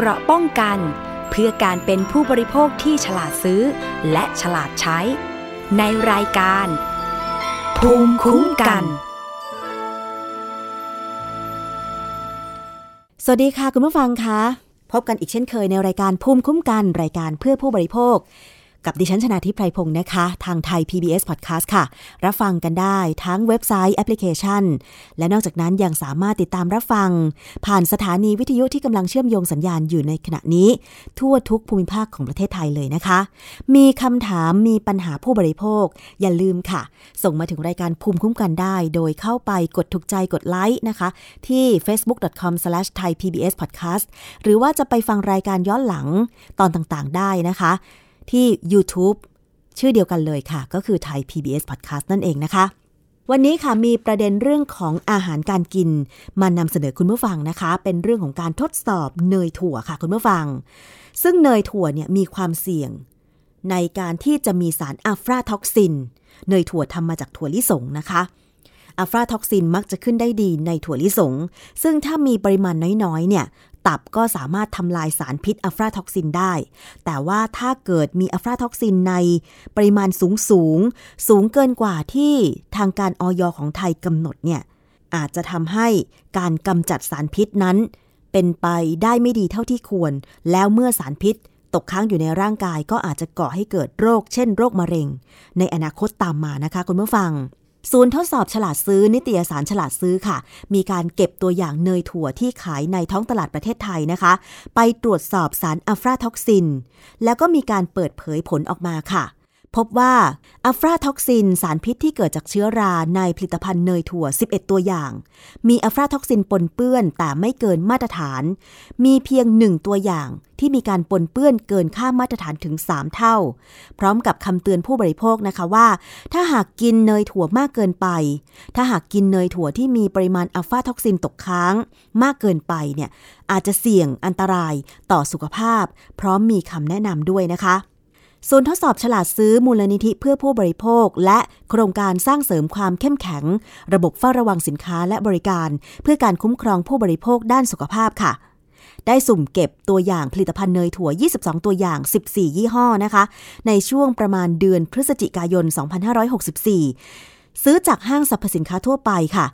เกราะป้องกัน เพื่อการเป็นผู้บริโภคที่ฉลาดซื้อ และฉลาดใช้ ในรายการ ภูมิคุ้มกัน สวัสดีค่ะคุณผู้ฟังคะ พบกันอีกเช่นเคยในรายการภูมิคุ้มกันรายการเพื่อผู้บริโภค กับดิฉันชนาทิพไพรพงศ์นะคะ ทางไทย PBS Podcast ค่ะ รับฟังกันได้ทั้งเว็บไซต์แอปพลิเคชัน และนอกจากนั้นยังสามารถติดตามรับฟัง ผ่านสถานีวิทยุที่กำลังเชื่อมโยงสัญญาณอยู่ในขณะนี้ ทั่วทุกภูมิภาคของประเทศไทยเลยนะคะ มีคำถามมีปัญหาผู้บริโภค อย่าลืมค่ะ ส่งมาถึงรายการภูมิคุ้มกันได้ โดยเข้าไปกดถูกใจกดไลค์นะคะ ที่ facebook.com/thaipbspodcast หรือว่าจะไปฟังรายการย้อนหลังตอนต่างๆ ได้นะคะ ที่ YouTube ชื่อเดียวกันเลยค่ะ ก็คือไทย PBS Podcast นั่นเองนะคะ วันนี้ค่ะมีประเด็นเรื่องของอาหารการกิน มานำเสนอคุณผู้ฟังนะคะ เป็นเรื่องของการทดสอบเนยถั่วค่ะคุณผู้ฟัง ซึ่งเนยถั่วเนี่ยมีความเสี่ยง ในการที่จะมีสารอะฟลาท็อกซิน เนยถั่วทำมาจากถั่วลิสงนะคะอะฟลาท็อกซินมักจะขึ้นได้ดีในถั่วลิสง ซึ่งถ้ามีปริมาณน้อยๆ เนี่ย ตับก็สามารถทำลายสารพิษอะฟลาท็อกซินได้ แต่ว่าถ้าเกิดมีอะฟลาท็อกซินในปริมาณสูงสูง สูงเกินกว่าที่ทางการออยของไทยกำหนดเนี่ยอาจจะทำให้การกำจัดสารพิษนั้น เป็นไปได้ไม่ดีเท่าที่ควร แล้วเมื่อสารพิษตกค้างอยู่ในร่างกายก็อาจจะก่อให้เกิดโรค เช่น โรคมะเร็ง ในอนาคตตามมานะคะคุณผู้ฟัง ศูนย์ทดสอบฉลาดซื้อนิตยสารฉลาดซื้อค่ะ มีการเก็บตัวอย่างเนยถั่วที่ขายในท้องตลาดประเทศไทยนะคะ ไปตรวจสอบสารอะฟลาท็อกซิน แล้วก็มีการเปิดเผยผลออกมาค่ะ พบว่าอะฟลาท็อกซิน สารพิษที่เกิดจากเชื้อราในผลิตภัณฑ์เนยถั่ว 11 ตัวอย่าง มีอะฟลาท็อกซินปนเปื้อนแต่ไม่เกินมาตรฐาน มีเพียงหนึ่งตัวอย่างที่มีการปนเปื้อนเกินค่ามาตรฐานถึง 3 เท่า พร้อมกับคำเตือนผู้บริโภคนะคะว่า ถ้าหากกินเนยถั่วมากเกินไป ถ้าหากกินเนยถั่วที่มีปริมาณอะฟลาท็อกซินตกค้าง มากเกินไปเนี่ยอาจจะเสี่ยงอันตรายต่อสุขภาพ พร้อมมีคำแนะนำด้วยนะคะ ศูนย์ทดสอบฉลาดซื้อมูลนิธิเพื่อผู้บริโภค และโครงการสร้างเสริมความเข้มแข็ง ระบบเฝ้าระวังสินค้าและบริการ เพื่อการคุ้มครองผู้บริโภคด้านสุขภาพค่ะ ได้สุ่มเก็บตัวอย่างผลิตภัณฑ์เนยถั่ว 22 ตัวอย่าง 14 ยี่ห้อนะคะ ในช่วงประมาณเดือนพฤศจิกายน 2564 ซื้อจากห้างสรรพสินค้าทั่วไปค่ะ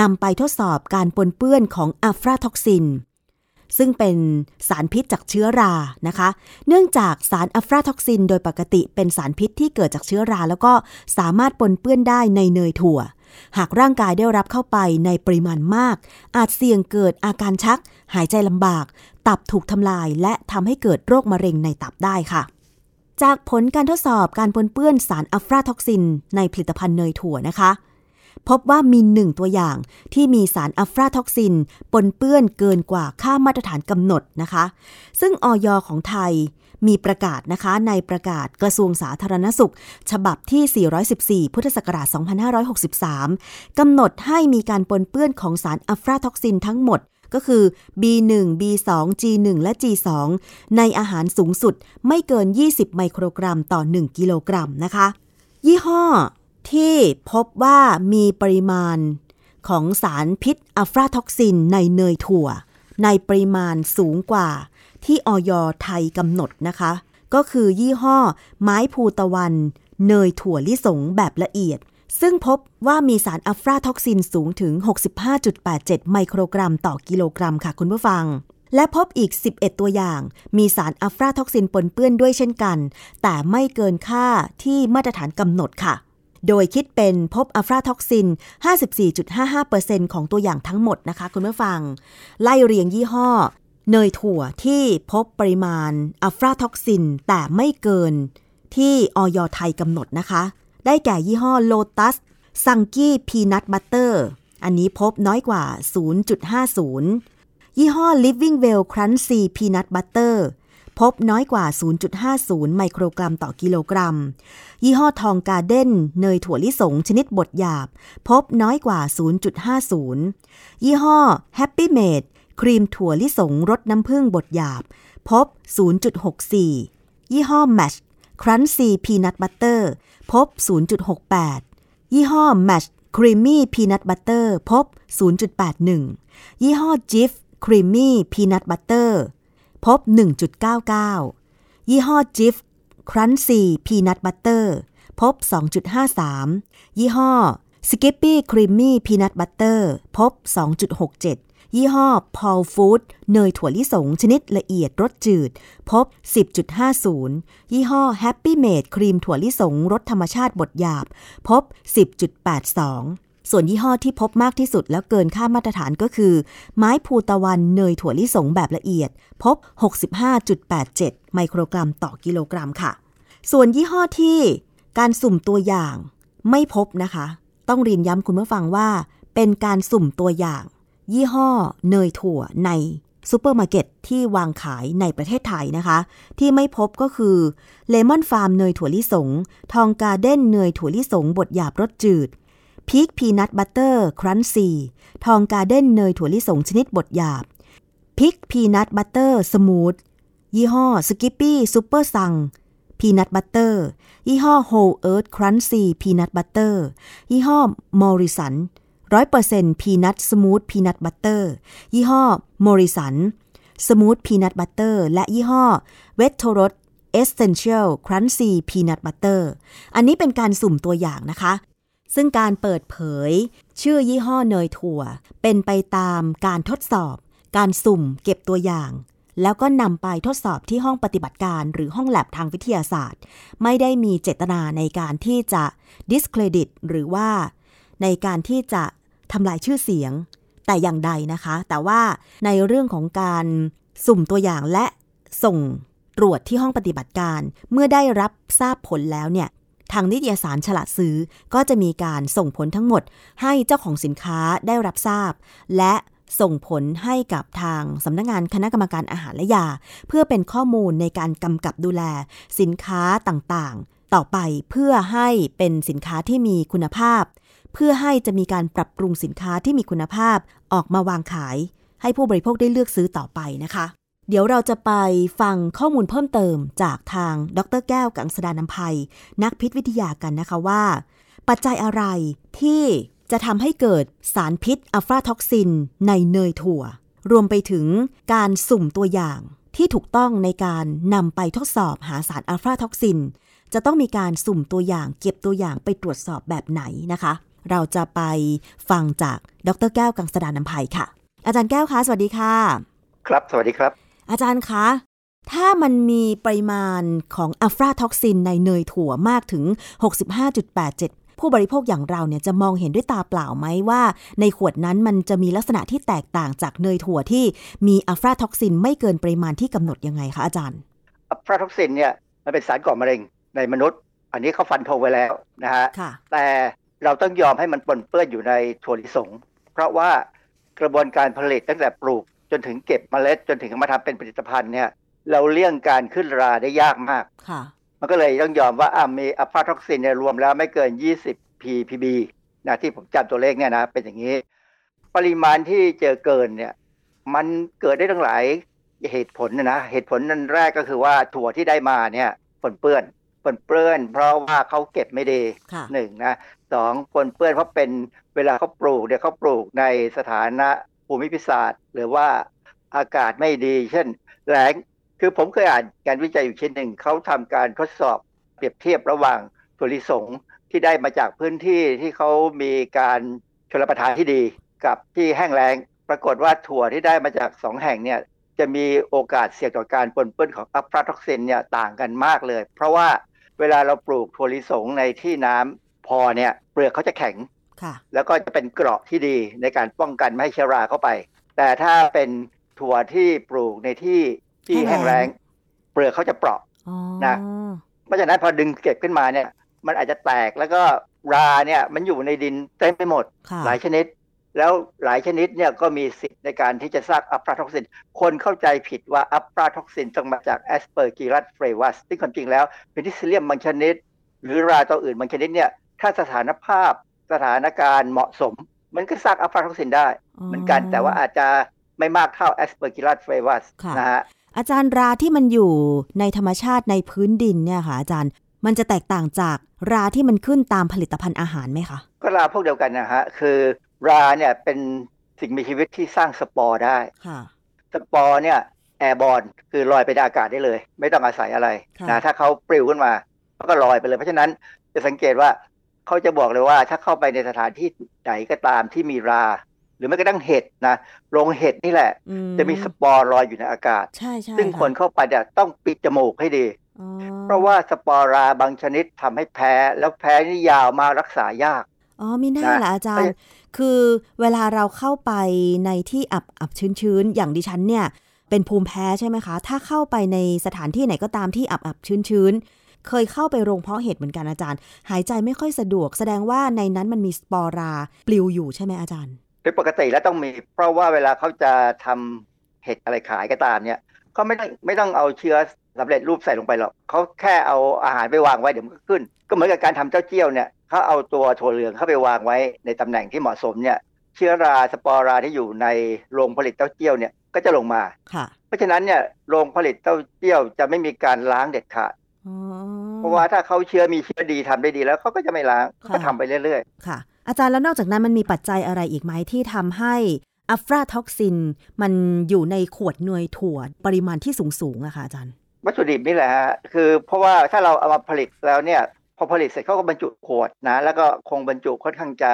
นำไปทดสอบการปนเปื้อนของอะฟลาท็อกซิน ซึ่งเป็นสารพิษจากเชื้อรานะคะ เนื่องจากสารอะฟลาท็อกซินโดยปกติเป็นสารพิษที่เกิดจากเชื้อรา แล้วก็สามารถปนเปื้อนได้ในเนยถั่ว หากร่างกายได้รับเข้าไปในปริมาณมาก อาจเสี่ยงเกิดอาการชัก หายใจลำบาก ตับถูกทำลาย และทำให้เกิดโรคมะเร็งในตับได้ค่ะจากผลการทดสอบการปนเปื้อนสารอะฟลาท็อกซินในผลิตภัณฑ์เนยถั่วนะคะ พบว่ามีหนึ่งตัวอย่างที่มีสารอะฟลาท็อกซิน ปนเปื้อนเกินกว่าค่ามาตรฐานกำหนดนะคะ ซึ่งอย. ของไทยมีประกาศนะคะในประกาศกระทรวงสาธารณสุข ฉบับที่ 414 พุทธศักราช 2563 กำหนดให้มีการปนเปื้อนของสารอะฟลาท็อกซินทั้งหมดก็คือ B1 B2 G1 และ G2 ในอาหารสูงสุดไม่เกิน 20 ไมโครกรัมต่อ 1 กิโลกรัมนะคะ ยี่ห้อ ที่พบว่ามีปริมาณของสารพิษอะฟลาท็อกซินในเนยถั่ว ในปริมาณสูงกว่า ที่อย. ไทยกำหนดนะคะ ก็คือยี่ห้อ ไม้ภูตะวัน เนยถั่วลิสงแบบละเอียด ซึ่งพบว่ามีสารอะฟลาท็อกซินสูงถึง 65.87 ไมโครกรัมต่อกิโลกรัมค่ะคุณผู้ฟังและพบอีก 11 ตัวอย่าง มีสารอะฟลาท็อกซินปนเปื้อนด้วยเช่นกัน แต่ไม่เกินค่าที่มาตรฐานกำหนดค่ะ โดยคิดเป็นพบอะฟลาท็อกซิน 54.55%ของตัวอย่างทั้งหมดนะคะ คุณผู้ฟัง ไล่เรียงยี่ห้อ เนยถั่วที่พบปริมาณอะฟลาท็อกซิน แต่ไม่เกินที่อย. ไทยกำหนดนะคะ ได้แก่ยี่ห้อโลตัส Chunky Peanut Butterอันนี้พบน้อยกว่า 0.50 ยี่ห้อ Living Well Crunchy Peanut Butter พบน้อยกว่า 0.50 ไมโครกรัมต่อกิโลกรัม ยี่ห้อทองกาเด้นเนยถั่วลิสงชนิดบดหยาบ พบน้อยกว่า 0.50 ยี่ห้อ Happy Made ครีมถั่วลิสงรสน้ำผึ้งบดหยาบ พบ 0.64 ยี่ห้อ Match Crunchy Peanut Butter พบ 0.68 ยี่ห้อ Match Creamy Peanut Butter พบ 0.81 ยี่ห้อ Jif Creamy Peanut Butter พบ พบ 1.99 ยี่ห้อ Jif Crunchy Peanut Butter พบ 2.53 ยี่ห้อ Skippy Creamy Peanut Butter พบ 2.67 ยี่ห้อพอลฟู้ดเนยถั่วลิสงชนิดละเอียดรสจืด พบ 10.50 ยี่ห้อแฮปปี้เมดครีมถั่วลิสงรสธรรมชาติบดหยาบ พบ 10.82 ส่วนยี่ห้อที่พบมากที่สุดแล้วเกินค่ามาตรฐานก็คือ ไม้ภูตะวันเนยถั่วลิสงแบบละเอียด พบ 65.87 ไมโครกรัมต่อกิโลกรัมค่ะ ส่วนยี่ห้อที่การสุ่มตัวอย่างไม่พบนะคะ ต้องเรียนย้ำคุณผู้ฟังว่า เป็นการสุ่มตัวอย่าง ยี่ห้อเนยถั่วในซูเปอร์มาร์เก็ตที่วางขายในประเทศไทยนะคะ ที่ไม่พบก็คือเลมอนฟาร์มเนยถั่วลิสง ทองการ์เด้นเนยถั่วลิสงบดหยาบรสจืด Pic's Peanut Butter Crunchy ทองการ์เด้นเนยถั่วลิสงชนิดบดหยาบ Pic's Peanut Butter Smooth ยี่ห้อ Skippy Super Chunk Peanut Butter ยี่ห้อ Whole Earth Crunchy Peanut Butter ยี่ห้อ Morrison 100% Peanut Smooth Peanut Butter ยี่ห้อ Morrison Smooth Peanut Butter และยี่ห้อ Waitrose Essential Crunchy Peanut Butter อันนี้เป็นการสุ่มตัวอย่างนะคะ ซึ่งการเปิดเผย ชื่อยี่ห้อเนยถั่ว เป็นไปตามการทดสอบ การสุ่มเก็บตัวอย่าง แล้วก็นำไปทดสอบที่ห้องปฏิบัติการหรือห้องแล็บทางวิทยาศาสตร์ ไม่ได้มีเจตนาในการที่จะ discredit หรือว่า ในการที่จะทำลายชื่อเสียง แต่อย่างใดนะคะ แต่ว่าในเรื่องของการสุ่มตัวอย่างและส่งตรวจที่ห้องปฏิบัติการ เมื่อได้รับทราบผลแล้วเนี่ย ทางนิตยสารฉลาดซื้อก็จะมีการส่งผลทั้งหมดให้เจ้าของสินค้าได้รับทราบ และส่งผลให้กับทางสำนักงานคณะกรรมการอาหารและยา เพื่อเป็นข้อมูลในการกำกับดูแล สินค้าต่างๆ ต่อไปเพื่อให้เป็นสินค้าที่มีคุณภาพ เพื่อให้จะมีการปรับปรุงสินค้าที่มีคุณภาพออกมาวางขาย ให้ผู้บริโภคได้เลือกซื้อต่อไปนะคะ เดี๋ยวเราจะไปฟังข้อมูลเพิ่มเติมจากทางดรแก้วกังสดานนภัย นักพิษวิทยากันนะคะว่า ปัจจัยอะไรที่จะทำให้เกิดสารพิษอัลฟาท็อกซิน ในเนยถั่ว รวมไปถึงการสุ่มตัวอย่างที่ถูกต้องในการนำไปทดสอบหาสารอะฟลาท็อกซิน จะต้องมีการสุ่มตัวอย่างเก็บตัวอย่างไปตรวจสอบแบบไหนนะคะ เราจะไปฟังจากดร.แก้วกังสดาลอำไพค่ะ อาจารย์แก้วคะสวัสดีค่ะ ครับสวัสดีครับ อาจารย์คะ ถ้ามันมีปริมาณของอะฟลาท็อกซินในเนยถั่วมากถึง 65.87 ผู้บริโภคอย่างเราเนี่ยจะมองเห็นด้วยตาเปล่าไหมว่า ในขวดนั้นมันจะมีลักษณะที่แตกต่างจากเนยถั่วที่มีอะฟลาท็อกซินไม่เกินปริมาณที่กำหนดยังไงคะอาจารย์อะฟลาท็อกซินเนี่ยมันเป็นสารก่อมะเร็งในมนุษย์ อันนี้เขาฟันธงไว้แล้วนะฮะค่ะแต่เราต้องยอมให้มันปนเปื้อนอยู่ในถั่วลิสง เพราะว่ากระบวนการผลิตตั้งแต่ปลูก จนถึงเก็บเมล็ดจนถึงมาทำเป็นผลิตภัณฑ์เนี่ย เราเลี่ยงการขึ้นราได้ยากมากค่ะมันก็เลยต้องยอมว่าอ่ามีอะฟลาท็อกซินเนี่ยรวมแล้วไม่เกิน 20 ppb นะที่ผมจำตัวเลขเนี่ยนะเป็นอย่างนี้ ปริมาณที่เจอเกินเนี่ย มันเกิดได้ทั้งหลายเหตุผลนะนะเหตุผลนั้นแรกก็คือว่าถั่วที่ได้มาเนี่ยปนเปื้อนปนเปื้อน เพราะว่าเขาเก็บไม่ดีค่ะหนึ่งนะสองปนเปื้อนเพราะเป็นเวลาเขาปลูกเนี่ยเขาปลูกในสถานะ ภูมิพิศาสตร์หรือว่าอากาศไม่ดี เช่นแล้งคือผมเคยอ่านการวิจัยอยู่ชิ้นหนึ่งเขาทำการทดสอบเปรียบเทียบระหว่างถั่วลิสงที่ได้มาจากพื้นที่ที่เขามีการชลประทานที่ดีกับที่แห้งแล้งปรากฏว่าถั่วที่ได้มาจากสองแห่งเนี่ยจะมีโอกาสเสี่ยงต่อการปนเปื้อนของอะฟลาท็อกซินเนี่ยต่างกันมากเลย เพราะว่าเวลาเราปลูกถั่วลิสงในที่น้ำพอเนี่ยเปลือกเขาจะแข็ง แล้วก็จะเป็นเกราะที่ดีในการป้องกันไม่ให้เชื้อราเข้าไป แต่ถ้าเป็นถั่วที่ปลูกในที่ที่แห้แห้งงแล้แล้งงเปลือกเขาจะเปราะอ๋อนะเพราะฉะนั้นพอดึงเก็บขึ้นมาเนี่ย มันอาจจะแตกแล้วก็ราเนี่ยมันอยู่ในดินเต็มไปหมดค่ะหลายชนิด แล้วหลายชนิดเนี่ยก็มีสิทธิ์ในการที่จะสร้างอะฟลาท็อกซิน คนเข้าใจผิดว่าอะฟลาท็อกซินต้องมาจาก Aspergillus flavus ซึ่งความจริงแล้วเป็น Penicillium บางชนิด หรือราตัวอื่นบางชนิดเนี่ยถ้าสถานภาพ สถานการณ์เหมาะสม มันก็สร้างอะฟลาท็อกซินได้ เหมือนกันแต่ว่าอาจจะไม่มากเท่า Aspergillus flavusัสค่ะนะฮะอาจารย์ราที่มันอยู่ในธรรมชาติในพื้นดินเนี่ยค่ะอาจารย์มันจะแตกต่างจากราที่มันขึ้นตามผลิตภัณฑ์อาหารไหมคะ ก็ราพวกเดียวกันนะฮะคือราเนี่ยเป็นสิ่งมีชีวิตที่สร้างสปอร์ได้ค่ะสปอร์เนี่ย airborne คือลอยไปในอากาศได้เลย ไม่ต้องอาศัยอะไรค่ะนะถ้าเขาปลิวขึ้นมาเขาก็ลอยไปเลย เพราะฉะนั้นจะสังเกตว่า เขาจะบอกเลยว่าถ้าเข้าไปในสถานที่ไหนก็ตามที่มีรา หรือไม่กระทั่งเห็ดนะโรงเห็ดนี่แหละอืจะมีสปอร์ลอยอยู่ในอากาศใช่ใช่ซึ่งะคนเข้าไปเนี่ยต้องปิดจมูกให้ดีอ๋อเพราะว่าสปอราบางชนิดทำให้แพ้ แล้วแพ้นี่ยาวมากรักษายาก อ๋อมีหน้านะละอาจารย์ คือเวลาเราเข้าไปในที่อับอับชื้นชื้นๆ อย่างดิฉันเนี่ยเป็นภูมิแพ้ใช่ไหมคะ ถ้าเข้าไปในสถานที่ไหนก็ตามที่อับอับชื้นชื้นๆ เคยเข้าไปโรงเพาะเห็ดเหมือนกันอาจารย์ หายใจไม่ค่อยสะดวก แสดงว่าในนั้นมันมีสปอราปลิวอยู่ใช่ไหมอาจารย์โดยปกติแล้วต้องมี เพราะว่าเวลาเขาจะทำเห็ดอะไรขายก็ตามเนี่ยเขาไม่ต้องไม่ต้องเอาเชื้อสำเร็จรูปใส่ลงไปหรอกเขาแค่เอาอาหารไปวางไว้เดี๋ยวมันก็ขึ้น ก็เหมือนกับการทำเจ้าเจี้ยวเนี่ยเขาเอาตัวถั่วเหลืองเข้าไปวางไว้ในตำแหน่งที่เหมาะสมเนี่ยเชื้อราสปอราที่อยู่ในโรงผลิตเต้าเจี้ยวเนี่ยก็จะลงมาค่ะเพราะฉะนั้นเนี่ยโรงผลิตเต้าเจี้ยวจะไม่มีการล้างเด็ดขาดอ๋อ เพราะว่าถ้าเขาเชื้อมีเชื้อดีทำได้ดีแล้วเขาก็จะไม่ล้างเขาก็ค่ะทำไปเรื่อยค่ะ อาจารย์แล้วนอกจากนั้นมันมีปัจจัยอะไรอีกไหมที่ทำให้อัฟราท็อกซิน มันอยู่ในขวดเนยถั่วปริมาณที่สูงสูงๆอะค่ะอาจารย์ๆวัตถุดิบนี่แหละฮะคือเพราะว่าถ้าเราเอามาผลิตแล้วเนี่ย พอผลิตเสร็จเขาก็บรรจุขวดนะ แล้วก็คงบรรจุค่อนข้างจะ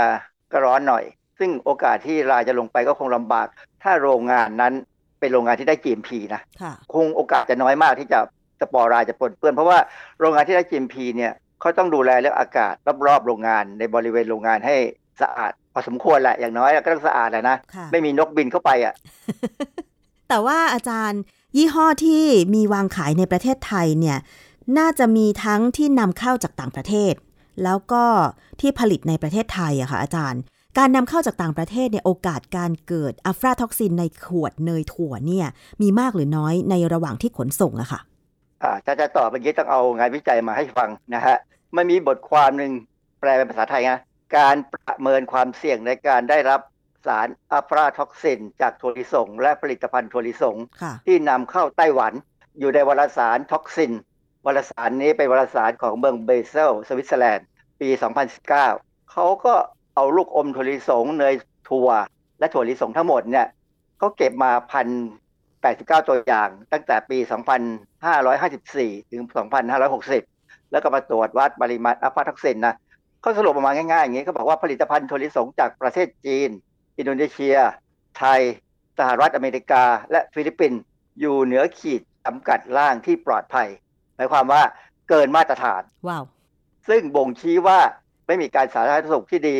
ก็ร้อนหน่อย ซึ่งโอกาสที่ราจะลงไปก็คงลำบาก ถ้าโรงงานนั้นเป็นโรงงานที่ได้ GMP นะค่ะคงโอกาสจะน้อยมากที่จะ สปอร์ราจะปนเปื้อน เพราะว่าโรงงานที่ได้ GMP เนี่ยเขาต้องดูแลเรื่องอากาศรอบๆโรงงานในบริเวณโรงงานให้สะอาดพอสมควรแหละอย่างน้อยก็ต้องสะอาดแหละนะค่ะไม่มีนกบินเข้าไปอะแต่ว่าอาจารย์ยี่ห้อที่มีวางขายในประเทศไทยเนี่ยน่าจะมีทั้งที่นำเข้าจากต่างประเทศ แล้วก็ที่ผลิตในประเทศไทยอะค่ะอาจารย์ การนำเข้าจากต่างประเทศเนี่ยโอกาสการเกิดอะฟลาท็อกซินในขวดเนยถั่วเนี่ยมีมากหรือน้อยในระหว่างที่ขนส่งอะค่ะอ่า ถ้าจะตอบเมื่อกี้ต้องเอางานวิจัยมาให้ฟังนะฮะมันมีบทความหนึ่งแปลเป็นภาษาไทยนะการประเมินความเสี่ยงในการได้รับสารอะฟลาท็อกซิน จากถั่วลิสง และผลิตภัณฑ์ถั่วลิสงค่ะที่นำเข้าไต้หวัน อยู่ในวารสาร Toxinวารสารนี้เป็นวารสารของเมืองเบเซลสวิตเซอร์แลนด์ปี 2019 เขาก็เอาลูกอมถั่วลิสงเนยถั่วและถั่วลิสงทั้งหมดเนี่ยเขาเก็บมาพัน 89 ตัวอย่าง ตั้งแต่ปี 2554 ถึง 2560 แล้วก็มาตรวจวัดปริมาณอะฟลาท็อกซินนะเขาสรุปออกมาง่ายๆ อย่างนี้เขาบอกว่าผลิตภัณฑ์ถั่วลิสงจากประเทศจีน อินโดนีเซีย ไทย สหรัฐอเมริกา และฟิลิปปินส์อยู่เหนือขีดจำกัดล่างที่ปลอดภัย หมายความว่าเกินมาตรฐาน ว้าว ซึ่งบ่งชี้ว่าไม่มีการสาธารณสุขที่ดี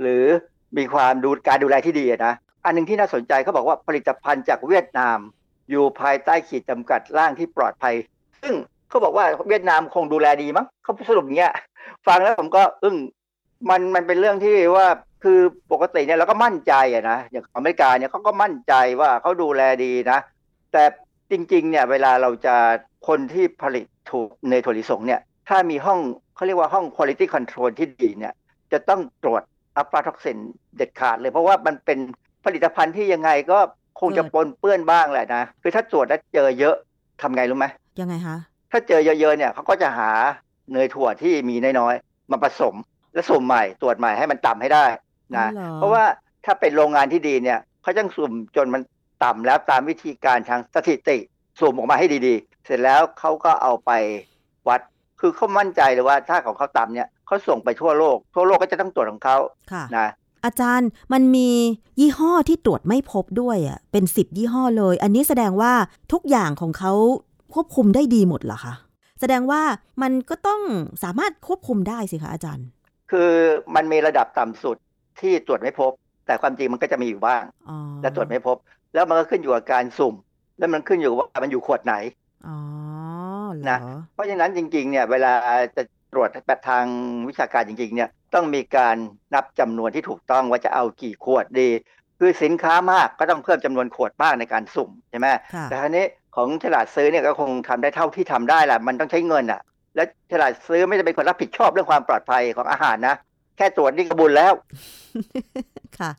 หรือมีความดูการดูแลที่ดีอะนะ อันหนึงที่น่าสนใจเขาบอกว่าผลิตภัณฑ์จากเวียดนาม อยู่ภายใต้ขีดจำกัดร่างที่ปลอดภัย ซึ่งเขาบอกว่าเวียดนามคงดูแลดีมั้งเขาสรุปอย่างเงี้ย ฟังแล้วผมก็อึ้งมันมันเป็นเรื่องที่ว่าคือปกติเนี่ยเราก็มั่นใจอะนะอย่างอเมริกาเนี่ยเขาก็มั่นใจว่าเขาดูแลดีนะ แต่จริง ๆ เนี่ยเวลาเราจะคนที่ผลิตถูกในถั่วลิสงเนี่ย ถ้ามีห้องเขาเรียกว่าห้อง quality control ที่ดีเนี่ย จะต้องตรวจอัฟลาท็อกซินเด็ดขาดเลย เพราะว่ามันเป็นผลิตภัณฑ์ที่ยังไงก็ คงจะเกิดปนเปื้อนบ้างแหละนะคือถ้าตรวจแล้วเจอเยอะทำไงรู้ไหมยังไงคะถ้าเจอเยอะๆเนี่ยเขาก็จะหาเนยถั่วที่มีน้อยๆมาผสมแล้วสุ่มใหม่ตรวจใหม่ให้มันต่ำให้ได้นะอ๋อเหรอเพราะว่าถ้าเป็นโรงงานที่ดีเนี่ยเขาจะสุ่มจนมันต่ำแล้วตามวิธีการทางสถิติสุ่มออกมาให้ดีๆ เสร็จแล้วเขาก็เอาไปวัดคือเขามั่นใจเลยว่าถ้าของเขาต่ำเนี่ยเขาส่งไปทั่วโลก ทั่วโลกก็จะต้องตรวจของเขาค่ะนะ อาจารย์มันมียี่ห้อที่ตรวจไม่พบด้วยอะเป็นสิบยี่ห้อเลย อันนี้แสดงว่าทุกอย่างของเขาควบคุมได้ดีหมดเหรอคะแสดงว่ามันก็ต้องสามารถควบคุมได้สิคะอาจารย์ คือมันมีระดับต่ำสุดที่ตรวจไม่พบ แต่ความจริงมันก็จะมีอยู่บ้างอ๋อและตรวจไม่พบ แล้วมันก็ขึ้นอยู่กับการสุ่ม แล้วมันขึ้นอยู่กับว่ามันอยู่ขวดไหนอ๋อเหรอนะเพราะฉะนั้นจริง ๆ เนี่ย เวลาจะตรวจแบบทางวิชาการจริง ๆ เนี่ย ต้องมีการนับจำนวนที่ถูกต้องว่าจะเอากี่ขวดดี คือสินค้ามากก็ต้องเพิ่มจำนวนขวดมากในการสุ่มใช่ไหมค่ะแต่ทีนี้ของฉลาดซื้อเนี่ยก็คงทำได้เท่าที่ทำได้แหละมันต้องใช้เงินอะ และฉลาดซื้อไม่ได้เป็นคนรับผิดชอบเรื่องความปลอดภัยของอาหารนะ แค่ตรวจนี่ก็บุญแล้ว ค่ะ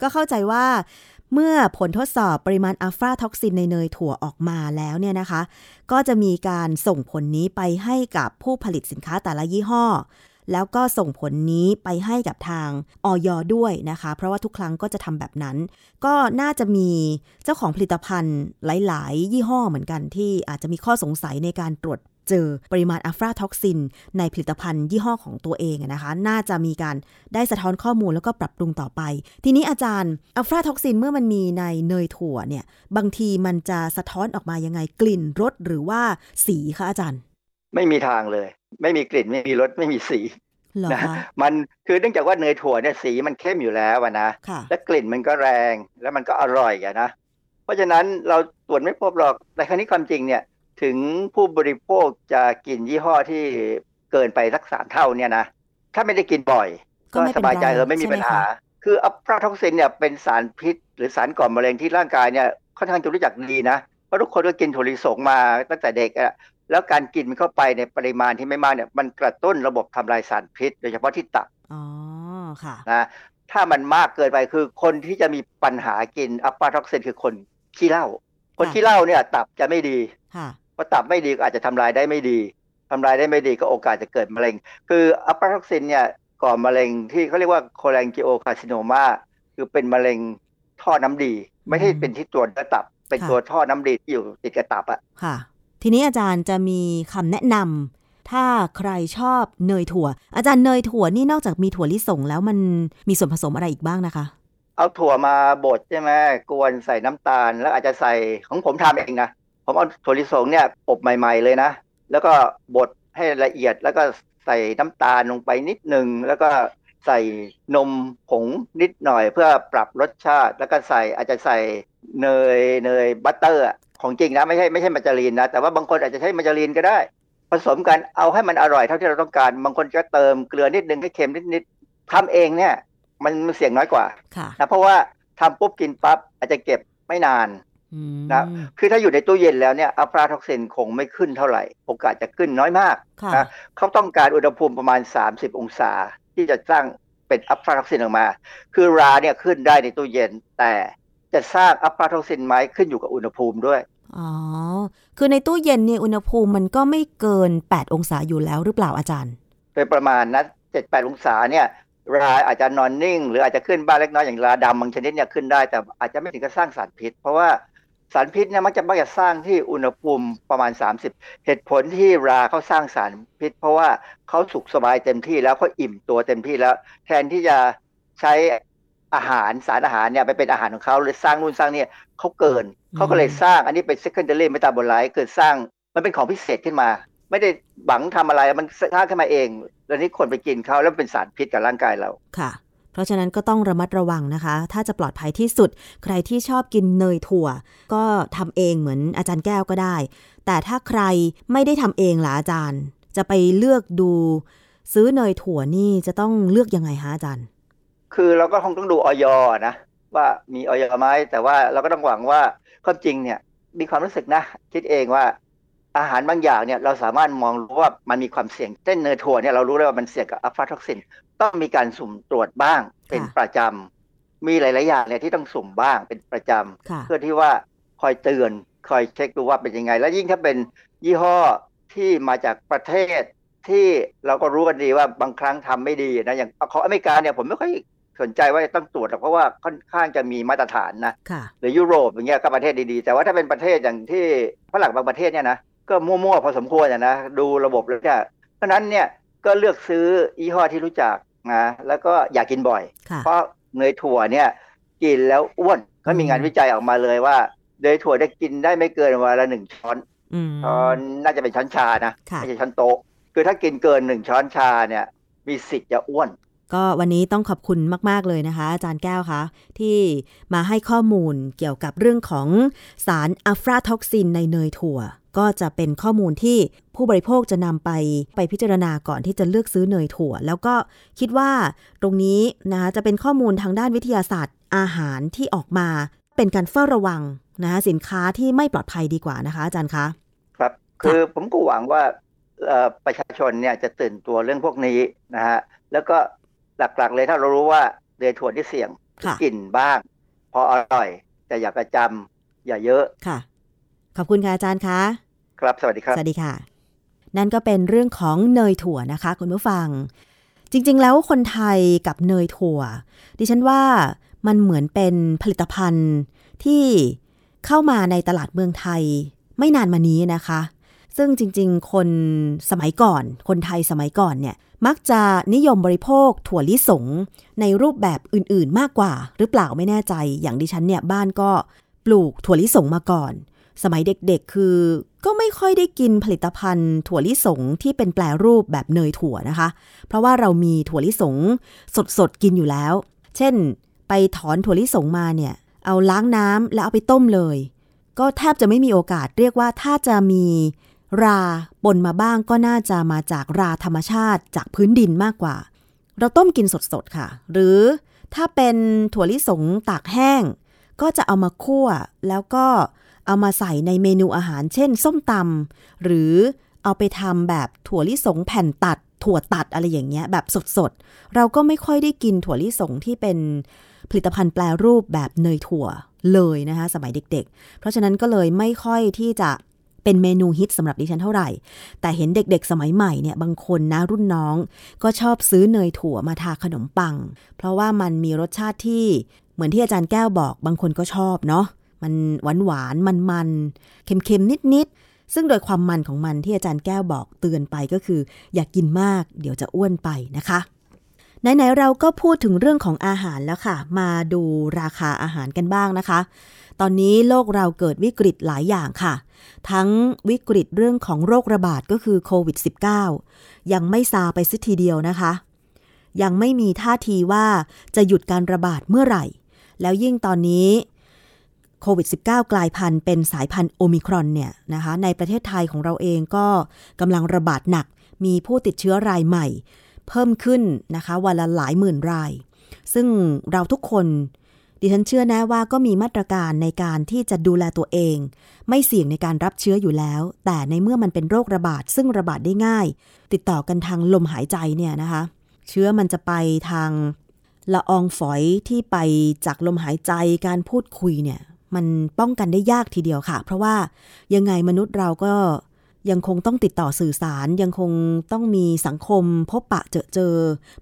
ก็เข้าใจว่าเมื่อผลทดสอบปริมาณอัลฟาท็อกซินในเนยถั่วออกมาแล้วเนี่ยนะคะ ก็จะมีการส่งผลนี้ไปให้กับผู้ผลิตสินค้าแต่ละยี่ห้อ แล้วก็ส่งผลนี้ไปให้กับทางอย. ด้วยนะคะ เพราะว่าทุกครั้งก็จะทำแบบนั้น ก็น่าจะมีเจ้าของผลิตภัณฑ์หลาย ๆ ยี่ห้อเหมือนกันที่อาจจะมีข้อสงสัยในการตรวจเจอปริมาณอะฟลาท็อกซิน ในผลิตภัณฑ์ยี่ห้อของตัวเองนะคะ น่าจะมีการได้สะท้อนข้อมูลแล้วก็ปรับปรุงต่อไป ทีนี้อาจารย์อะฟลาท็อกซินเมื่อมันมีในเนยถั่วเนี่ย บางทีมันจะสะท้อนออกมายังไงกลิ่นรสหรือว่าสีคะอาจารย์ ไม่มีทางเลย ไม่มีกลิ่นไม่มีรสไม่มีสีเหรอนะคะมันคือเนื่องจากว่าเนยถั่วเนี่ยสีมันเข้มอยู่แล้วอะนะค่ะและกลิ่นมันก็แรงแล้วมันก็อร่อยอะนะเพราะฉะนั้นเราตรวจไม่พบหรอกแต่คราวนี้ความจริงเนี่ย ถึงผู้บริโภคจะกินยี่ห้อที่เกินไปสักสามเท่าเนี่ยนะถ้าไม่ได้กินบ่อย ก็ก็ไม่เป็นไรสบายใจใช่ไหมคะเออไม่มีปัญหาคืออะฟลาท็อกซินเนี่ยเป็นสารพิษ หรือสารก่อมะเร็งที่ร่างกายเนี่ยค่อนข้างจะรู้จักดีนะเพราะทุกคนก็กินถั่วลิสงมาตั้งแต่เด็กอะ แล้วการกินมันเข้าไปในปริมาณที่ไม่มากเนี่ยมันกระตุ้นระบบทำลายสารพิษ โดยเฉพาะที่ตับอ๋อค่ะนะถ้ามันมากเกินไปคือคนที่จะมีปัญหากินอะฟลาท็อกซินคือคนขี้เหล้าคนค่ะขี้เหล้าเนี่ย ตับจะไม่ดีค่ะเพราะตับไม่ดีก็อาจจะทำลายได้ไม่ดีทำลายได้ไม่ดีก็โอกาสจะเกิดมะเร็ง คืออะฟลาท็อกซินเนี่ยก่อมะเร็งที่เขาเรียกว่า cholangiocarcinomaคือเป็นมะเร็งท่อน้ำดี ไม่ใช่อืมเป็นที่ตัวเนื้อตับ เป็นค่ะตัวท่อน้ำดีที่อยู่ติดกับตับอะค่ะ ทีนี้อาจารย์จะมีคำแนะนำถ้าใครชอบเนยถั่ว อาจารย์เนยถั่วนี่นอกจากมีถั่วลิสงแล้วมันมีส่วนผสมอะไรอีกบ้างนะคะ เอาถั่วมาบดใช่ไหมกวนใส่น้ำตาล แล้วอาจจะใส่ของผมทำเองนะผมเอาถั่วลิสงเนี่ยอบใหม่ ๆเลยนะ แล้วก็บดให้ละเอียดแล้วก็ใส่น้ำตาลลงไปนิดหนึ่งแล้วก็ใส่นมผงนิดหน่อยเพื่อปรับรสชาติ แล้วก็ใส่อาจจะใส่เนยเนย butter อะ ของจริงนะไม่ใช่ไม่ใช่มาการีนนะแต่ว่าบางคนอาจจะใช้มาการีนก็ได้ ผสมกันเอาให้มันอร่อยเท่าที่เราต้องการ บางคนก็เติมเกลือนิดนึงให้เค็มนิดๆทำเองเนี่ย มันเสี่ยงน้อยกว่าค่ะนะเพราะว่าทำปุ๊บกินปั๊บอาจจะเก็บไม่นานอืมนะคือถ้าอยู่ในตู้เย็นแล้วเนี่ยอะฟลาท็อกซินคงไม่ขึ้นเท่าไหร่ โอกาสจะขึ้นน้อยมากค่ะนะเขาต้องการอุณหภูมิประมาณ 30 องศา ที่จะสร้างเป็นอะฟลาท็อกซินออกมา คือราเนี่ยขึ้นได้ในตู้เย็นแต่ จะสร้างอะฟลาท็อกซินไหมขึ้นอยู่กับอุณหภูมิด้วย อ๋อ คือในตู้เย็นเนี่ยอุณหภูมิมันก็ไม่เกิน 8 องศาอยู่แล้วหรือเปล่าอาจารย์โดยประมาณนะ7-8องศาเนี่ยราอาจจะนอนนิ่ง หรืออาจจะขึ้นบ้างเล็กน้อยอย่างราดำบางชนิดเนี่ยขึ้นได้ แต่อาจจะไม่ถึงกับสร้างสารพิษ เพราะว่าสารพิษเนี่ยมักจะมักจะสร้างที่อุณหภูมิประมาณ 30 เหตุผลที่ราเขาสร้างสารพิษ เพราะว่าเขาสุขสบายเต็มที่แล้วเขาอิ่มตัวเต็มที่แล้ว แทนที่จะใช้ อาหารสารอาหารเนี่ยไปเป็นอาหารของเขาหรือสร้างนู่นสร้างเนี่ยเขาเกินเขาก็เลยสร้างอันนี้เป็น secondary metabolite เกิดสร้างมันเป็นของพิเศษขึ้นมา ไม่ได้หวังทำอะไรมันสร้างขึ้นมาเองแล้วนี้คนไปกินเขาแล้วเป็นสารพิษกับร่างกายเราค่ะ เพราะฉะนั้นก็ต้องระมัดระวังนะคะ ถ้าจะปลอดภัยที่สุด ใครที่ชอบกินเนยถั่ว ก็ทำเองเหมือนอาจารย์แก้วก็ได้ แต่ถ้าใครไม่ได้ทำเองล่ะอาจารย์ จะไปเลือกดู ซื้อเนยถั่วนี่จะต้องเลือกยังไงคะอาจารย์ คือเราก็คงต้องดูออยนะว่ามีออยไหมแต่ว่าเราก็ต้องหวังว่าความจริงเนี่ย มีความรู้สึกนะ คิดเองว่าอาหารบางอย่างเนี่ยเราสามารถมองรู้ว่ามันมีความเสี่ยงเช่นเนยถั่วเนี่ยเรารู้เลยว่ามันเสี่ยงกับอัลฟาท็อกซินต้องมีการสุ่มตรวจบ้างเป็นประจำมีหลาย ๆ อย่างเนี่ยที่ต้องสุ่มบ้างเป็นประจำค่ะเพื่อที่ว่าคอยเตือนคอยเช็คดูว่าเป็นยังไง แล้วยิ่งถ้าเป็นยี่ห้อที่มาจากประเทศที่เราก็รู้กันดีว่าบางครั้งทำไม่ดีนะอย่างของอเมริกาเนี่ยผมไม่ค่อย สนใจว่าจะต้องตรวจหรอกเพราะว่าค่อนข้างจะมีมาตรฐานนะค่ะหรือยุโรปอย่างเงี้ยก็ประเทศดีๆ แต่ว่าถ้าเป็นประเทศอย่างที่ฝรั่งบางประเทศเนี่ยนะก็มั่วๆพอสมควรอะนะดูระบบแล้วเนี่ยเพราะฉะนั้นเนี่ยก็เลือกซื้อยี่ห้อที่รู้จักนะแล้วก็อย่ากินบ่อยค่ะเพราะเนยถั่วเนี่ยกินแล้วอ้วนก็มีงานวิจัยออกมาเลยว่าเนยถั่วได้กินได้ไม่เกินวันละหนึ่งช้อนอืมช้อนน่าจะเป็นช้อนชานะค่ะไม่ใช่ช้อนโต๊ะคือถ้ากินเกินหนึ่งช้อนชาเนี่ยมีสิทธิ์จะอ้วน ก็วันนี้ต้องขอบคุณมาก ๆ เลยนะคะ อาจารย์แก้วคะที่มาให้ข้อมูลเกี่ยวกับเรื่องของสารอะฟลาท็อกซินในเนยถั่ว ก็จะเป็นข้อมูลที่ผู้บริโภคจะนำไปไปพิจารณาก่อนที่จะเลือกซื้อเนยถั่ว แล้วก็คิดว่าตรงนี้นะคะจะเป็นข้อมูลทางด้านวิทยาศาสตร์อาหารที่ออกมา เป็นการเฝ้าระวังนะคะสินค้าที่ไม่ปลอดภัยดีกว่านะคะ อาจารย์คะครับคือผมก็หวังว่าเอ่อประชาชนเนี่ยจะตื่นตัวเรื่องพวกนี้นะฮะแล้วก็ หลักๆเลยถ้าเรารู้ว่าเนยถั่วที่เสี่ยงค่ะกินบ้าง พออร่อย แต่อย่าประจำอย่าเยอะค่ะ ขอบคุณค่ะอาจารย์คะครับสวัสดีครับสวัสดีค่ะ นั่นก็เป็นเรื่องของเนยถั่วนะคะ คุณผู้ฟัง จริง ๆ แล้วคนไทยกับเนยถั่ว ดิฉันว่ามันเหมือนเป็นผลิตภัณฑ์ที่เข้ามาในตลาดเมืองไทยไม่นานมานี้นะคะ ซึ่งจริง ๆ คนสมัยก่อน คนไทยสมัยก่อนเนี่ยมักจะนิยมบริโภคถั่วลิสง ในรูปแบบอื่นๆมากกว่า หรือเปล่าไม่แน่ใจ อย่างดิฉันเนี่ยบ้านก็ปลูกถั่วลิสงมาก่อน สมัยเด็กๆ คือ ก็ไม่ค่อยได้กินผลิตภัณฑ์ ถั่วลิสงที่เป็นแปลรูปแบบเนยถั่วนะคะ เพราะว่าเรามีถั่วลิสงสดๆกินอยู่แล้ว เช่น ไปถอนถั่วลิสงมาเนี่ย เอาล้างน้ำแล้วเอาไปต้มเลย ก็แทบจะไม่มีโอกาสเรียกว่าถ้าจะมี ราปนมาบ้างก็น่าจะมาจากราธรรมชาติจากพื้นดินมากกว่า เราต้มกินสดๆค่ะ หรือถ้าเป็นถั่วลิสงตากแห้ง ก็จะเอามาคั่วแล้วก็เอามาใส่ในเมนูอาหารเช่น ส้มตำหรือเอาไปทำแบบถั่วลิสงแผ่นตัด ถั่วตัดอะไรอย่างเงี้ยแบบสดๆ เราก็ไม่ค่อยได้กินถั่วลิสงที่เป็นผลิตภัณฑ์แปลรูปแบบเนยถั่วเลยนะคะสมัยเด็กๆ เพราะฉะนั้นก็เลยไม่ค่อยที่จะ เป็นเมนูฮิตสำหรับดิฉันเท่าไหร่ แต่เห็นเด็กๆ สมัยใหม่เนี่ยบางคนนะรุ่นน้อง ก็ชอบซื้อเนยถั่วมาทาขนมปัง เพราะว่ามันมีรสชาติที่เหมือนที่อาจารย์แก้วบอก บางคนก็ชอบเนาะมันหวานหวานมันมันเค็มๆนิดๆ ซึ่งโดยความมันของมันที่อาจารย์แก้วบอกเตือนไปก็คือ อยากกินมากเดี๋ยวจะอ้วนไปนะคะไหนๆเราก็พูดถึงเรื่องของอาหารแล้วค่ะ มาดูราคาอาหารกันบ้างนะคะ ตอนนี้โลกเราเกิดวิกฤตหลายอย่างค่ะ ทั้งวิกฤตเรื่องของโรคระบาดก็คือโควิด -19 ยังไม่ซาไปสักทีเดียวนะคะ ยังไม่มีท่าทีว่าจะหยุดการระบาดเมื่อไหร่ แล้วยิ่งตอนนี้โควิด -19 กลายพันธุ์เป็นสายพันธุ์โอมิครอนเนี่ยนะคะในประเทศไทยของเราเองก็กำลังระบาดหนัก มีผู้ติดเชื้อรายใหม่ เพิ่มขึ้นนะคะวันละหลายหมื่นราย ซึ่งเราทุกคน ดิฉันเชื่อแน่ว่าก็มีมาตรการในการที่จะดูแลตัวเอง ไม่เสี่ยงในการรับเชื้ออยู่แล้ว แต่ในเมื่อมันเป็นโรคระบาดซึ่งระบาดได้ง่าย ติดต่อกันทางลมหายใจเนี่ยนะคะ เชื้อมันจะไปทางละอองฝอยที่ไปจากลมหายใจการพูดคุยเนี่ย มันป้องกันได้ยากทีเดียวค่ะ เพราะว่ายังไงมนุษย์เราก็ ยังคงต้องติดต่อสื่อสาร ยังคงต้องมีสังคม พบปะเจอเจอ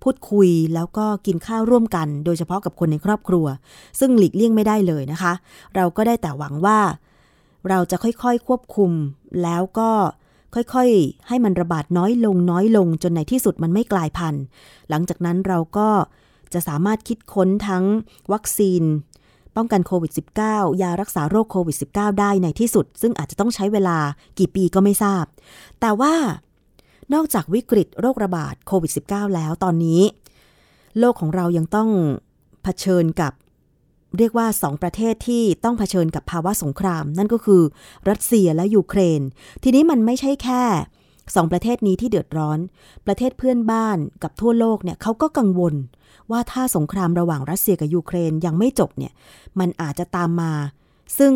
พูดคุยแล้วก็กินข้าวร่วมกัน โดยเฉพาะกับคนในครอบครัว ซึ่งหลีกเลี่ยงไม่ได้เลยนะคะ เราก็ได้แต่หวังว่า เราจะค่อยๆควบคุม แล้วก็ค่อยๆ ให้มันระบาดน้อยลงน้อยลงจนในที่สุดมันไม่กลายพันธุ์ หลังจากนั้นเราก็จะสามารถคิดค้นทั้งวัคซีน ป้องกันโควิด -19 ยารักษาโรคโควิด -19 ได้ในที่สุด ซึ่งอาจจะต้องใช้เวลากี่ปีก็ไม่ทราบ แต่ว่านอกจากวิกฤตโรคระบาดโควิด -19 แล้วตอนนี้ โลกของเรายังต้องเผชิญกับเรียกว่าสองประเทศที่ต้องเผชิญกับภาวะสงคราม นั่นก็คือรัสเซียและยูเครน ทีนี้มันไม่ใช่แค่สองประเทศนี้ที่เดือดร้อน ประเทศเพื่อนบ้านกับทั่วโลกเนี่ยเขาก็กังวล ว่าถ้าสงครามระหว่างรัสเซียกับยูเครนยังไม่จบเนี่ยมันอาจจะตามมา ซึ่ง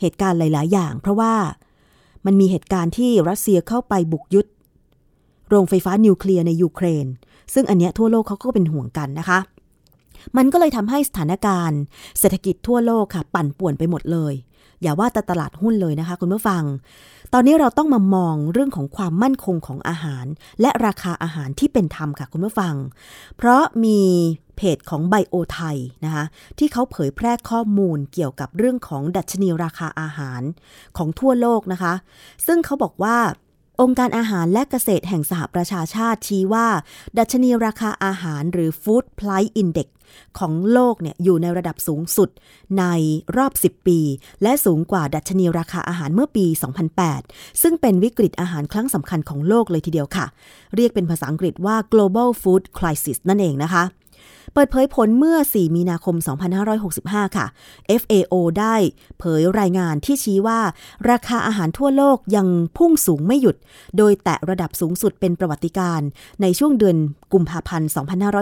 เหตุการณ์หลาย ๆ อย่าง เพราะว่ามันมีเหตุการณ์ที่รัสเซียเข้าไปบุกยึดโรงไฟฟ้านิวเคลียร์ในยูเครน ซึ่งอันเนี้ยทั่วโลกเขาก็เป็นห่วงกันนะคะ มันก็เลยทำให้สถานการณ์ เศรษฐกิจทั่วโลกค่ะ ปั่นป่วนไปหมดเลย อย่าว่าแต่ตลาดหุ้นเลยนะคะ คุณผู้ฟัง ตอนนี้เราต้องมามองเรื่องของความมั่นคงของอาหาร และราคาอาหารที่เป็นธรรมค่ะคุณผู้ฟัง เพราะมีเพจของไบโอไทยนะคะที่เขาเผยแพร่ข้อมูลเกี่ยวกับเรื่องของดัชนีราคาอาหารของทั่วโลกนะคะ ซึ่งเขาบอกว่า องค์การอาหารและเกษตรแห่งสหประชาชาติชี้ว่า ดัชนีราคาอาหารหรือ Food Price Index ของโลกเนี่ยอยู่ในระดับสูงสุดในรอบ 10 ปี และสูงกว่าดัชนีราคาอาหารเมื่อปี 2008 ซึ่งเป็นวิกฤตอาหารครั้งสำคัญของโลกเลยทีเดียวค่ะ เรียกเป็นภาษาอังกฤษว่า global food crisis นั่นเองนะคะ เปิดเผยผลเมื่อ 4 มีนาคม 2565 ค่ะ FAO ได้เผยรายงานที่ชี้ว่า ราคาอาหารทั่วโลกยังพุ่งสูงไม่หยุด โดยแตะระดับสูงสุดเป็นประวัติการในช่วงเดือนกุมภาพันธ์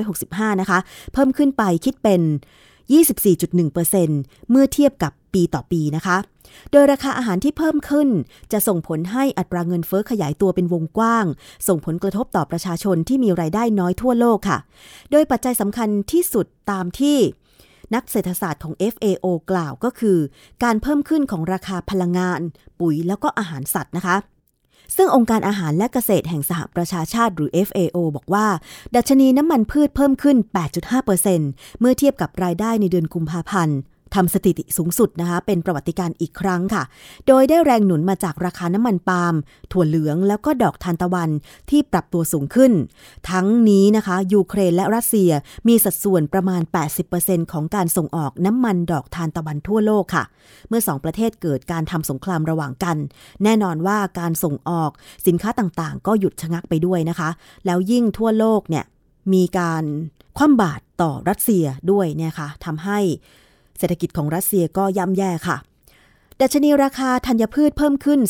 2565 นะคะ เพิ่มขึ้นไปคิดเป็น 24.1%เมื่อเทียบกับปีต่อปีนะคะ โดยราคาอาหารที่เพิ่มขึ้น จะส่งผลให้อัตราเงินเฟอ้อขยายตัวเป็นวงกว้าง ส่งผลกระทบต่อประชาชนที่มีรายได้น้อยทั่วโลกค่ะ โดยปัจจัยสำคัญที่สุดตามที่นักเศรษฐศาสตร์ของ FAO กล่าวก็คือ การเพิ่มขึ้นของราคาพลังงาน ปุ๋ยแล้วก็อาหารสัตว์นะคะ ซึ่งองค์การอาหารและเกษตรแห่งสหประชาชาติหรือ FAO บอกว่า ดัชนีน้ำมันพืชเพิ่มขึ้น 8.5%เมื่อเทียบกับรายได้ในเดือนกุมภาพันธ์ ทำสถิติสูงสุดนะคะเป็นประวัติการอีกครั้งค่ะ โดยได้แรงหนุนมาจากราคาน้ำมันปาล์มถั่วเหลืองแล้วก็ดอกทานตะวันที่ปรับตัวสูงขึ้น ทั้งนี้นะคะ ยูเครนและรัสเซียมีสัดส่วนประมาณ 80%ของการส่งออกน้ำมันดอกทานตะวันทั่วโลกค่ะ เมื่อสองประเทศเกิดการทำสงครามระหว่างกัน แน่นอนว่าการส่งออกสินค้าต่างๆ ก็หยุดชะงักไปด้วยนะคะ แล้วยิ่งทั่วโลกเนี่ยมีการคว่ำบาตรต่อรัสเซียด้วยเนี่ยค่ะทำให้ เศรษฐกิจของรัสเซียก็ย่ำแย่ค่ะดัชนีราคาธัญพืชเพิ่มขึ้น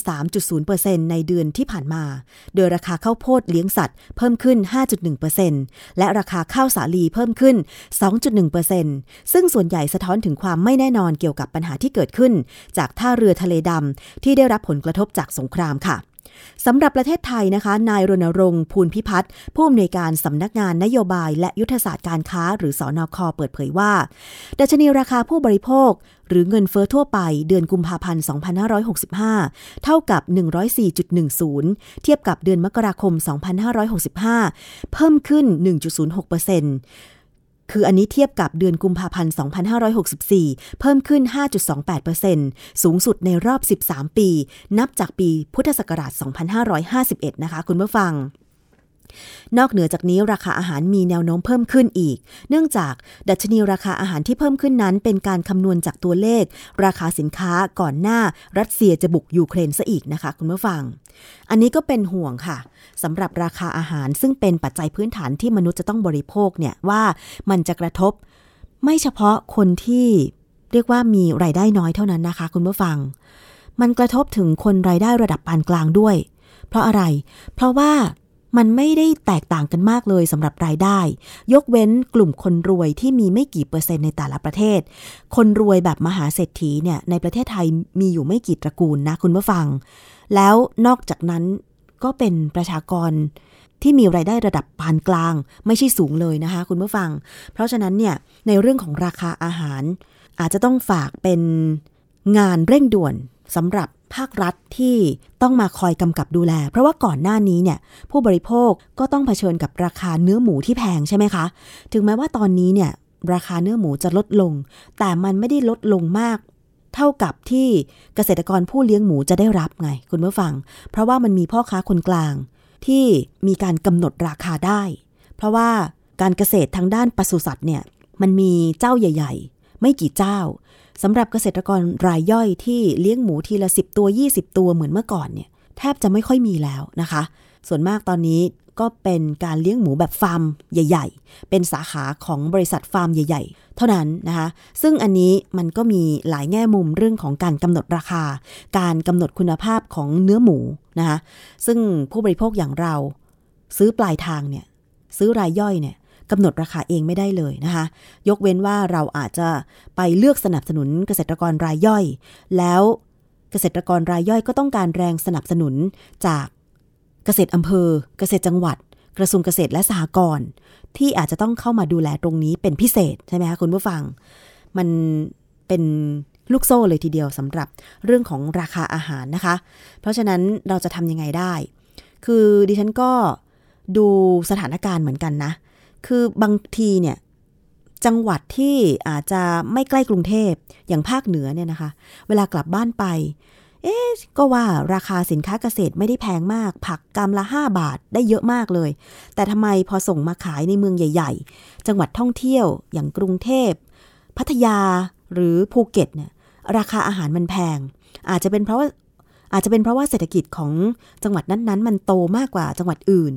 3.0%ในเดือนที่ผ่านมา โดยราคาข้าวโพดเลี้ยงสัตว์เพิ่มขึ้น 5.1%และราคาข้าวสาลีเพิ่มขึ้น 2.1%ซึ่งส่วนใหญ่สะท้อนถึงความไม่แน่นอนเกี่ยวกับปัญหาที่เกิดขึ้น จากท่าเรือทะเลดำที่ได้รับผลกระทบจากสงครามค่ะ สำหรับประเทศไทยนะคะ นายรณรงค์ภูลพิพัฒน์ผู้อำนวยการสำนักงานนโยบายและยุทธศาสตร์การค้า หรือสอนอคเปิดเผยว่า ดัชนีราคาผู้บริโภค หรือเงินเฟอ้อทั่วไปเดือนกุมภาพันธ์ 2565 เท่ากับ 104.10 เทียบกับเดือนมกราคม 2565 เพิ่มขึ้น 1.06% คืออันนี้เทียบกับเดือนกุมภาพันธ์ 2564 เพิ่มขึ้น 5.28%สูงสุดในรอบ 13 ปี นับจากปีพุทธศักราช 2551 นะคะ คุณผู้ฟัง นอกเหนือจากนี้ราคาอาหารมีแนวโน้มเพิ่มขึ้นอีก เนื่องจากดัชนีราคาอาหารที่เพิ่มขึ้นนั้น เป็นการคำนวณจากตัวเลข ราคาสินค้าก่อนหน้ารัสเซียจะบุกยูเครนซะอีกนะคะคุณผู้ฟัง อันนี้ก็เป็นห่วงค่ะสำหรับราคาอาหารซึ่งเป็นปัจจัยพื้นฐานที่มนุษย์จะต้องบริโภคเนี่ยว่ามันจะกระทบ ไม่เฉพาะคนที่เรียกว่ามีรายได้น้อยเท่านั้นนะคะ คุณผู้ฟัง มันกระทบถึงคนรายได้ระดับปานกลางด้วย เพราะอะไร เพราะว่า มันไม่ได้แตกต่างกันมากเลยสำหรับรายได้ ยกเว้นกลุ่มคนรวยที่มีไม่กี่เปอร์เซ็นต์ในแต่ละประเทศ คนรวยแบบมหาเศรษฐีเนี่ยในประเทศไทยมีอยู่ไม่กี่ตระกูลนะคุณผู้ฟัง แล้วนอกจากนั้นก็เป็นประชากรที่มีรายได้ระดับปานกลาง ไม่ใช่สูงเลยนะคะคุณผู้ฟัง เพราะฉะนั้นเนี่ยในเรื่องของราคาอาหาร อาจจะต้องฝากเป็นงานเร่งด่วน สำหรับภาครัฐที่ต้องมาคอยกำกับดูแล เพราะว่าก่อนหน้านี้เนี่ยผู้บริโภคก็ต้องเผชิญกับราคาเนื้อหมูที่แพงใช่ไหมคะ ถึงแม้ว่าตอนนี้เนี่ยราคาเนื้อหมูจะลดลง แต่มันไม่ได้ลดลงมาก เท่ากับที่เกษตรกรผู้เลี้ยงหมูจะได้รับไง คุณผู้ฟัง เพราะว่ามันมีพ่อค้าคนกลาง ที่มีการกำหนดราคาได้ เพราะว่าการเกษตรทางด้านปศุสัตว์เนี่ยมันมีเจ้าใหญ่ ๆ ไม่กี่เจ้า สำหรับเกษตรกรรายย่อยที่เลี้ยงหมูทีละ 10 ตัว 20 ตัวเหมือนเมื่อก่อนเนี่ยแทบจะไม่ค่อยมีแล้วนะคะ ส่วนมากตอนนี้ก็เป็นการเลี้ยงหมูแบบฟาร์มใหญ่ ๆ เป็นสาขาของบริษัทฟาร์มใหญ่ ๆ เท่านั้นนะคะ ซึ่งอันนี้มันก็มีหลายแง่มุมเรื่องของการกำหนดราคา การกำหนดคุณภาพของเนื้อหมูนะคะ ซึ่งผู้บริโภคอย่างเรา ซื้อปลายทางเนี่ยซื้อรายย่อยเนี่ย กำหนดราคาเองไม่ได้เลยนะคะ ยกเว้นว่าเราอาจจะไปเลือกสนับสนุนเกษตรกรรายย่อย แล้วเกษตรกรรายย่อยก็ต้องการแรงสนับสนุนจากเกษตรอำเภอ เกษตรจังหวัด กระทรวงเกษตรและสหกรณ์ที่อาจจะต้องเข้ามาดูแลตรงนี้เป็นพิเศษใช่ไหมคะคุณผู้ฟัง มันเป็นลูกโซ่เลยทีเดียวสำหรับเรื่องของราคาอาหารนะคะ เพราะฉะนั้นเราจะทำยังไงได้ คือดิฉันก็ดูสถานการณ์เหมือนกันนะ คือบางทีเนี่ยจังหวัดที่อาจจะไม่ใกล้กรุงเทพอย่างภาคเหนือเนี่ยนะคะ เวลากลับบ้านไป เอ๊ก็ว่าราคาสินค้าเกษตรไม่ได้แพงมาก ผักกำละ 5 บาทได้เยอะมากเลย แต่ทำไมพอส่งมาขายในเมืองใหญ่ ๆ จังหวัดท่องเที่ยวอย่างกรุงเทพ พัทยาหรือภูเก็ตเนี่ยราคาอาหารมันแพง อาจจะเป็นเพราะว่าอาจจะเป็นเพราะว่าเศรษฐกิจของจังหวัดนั้นๆ มันโตมากกว่าจังหวัดอื่น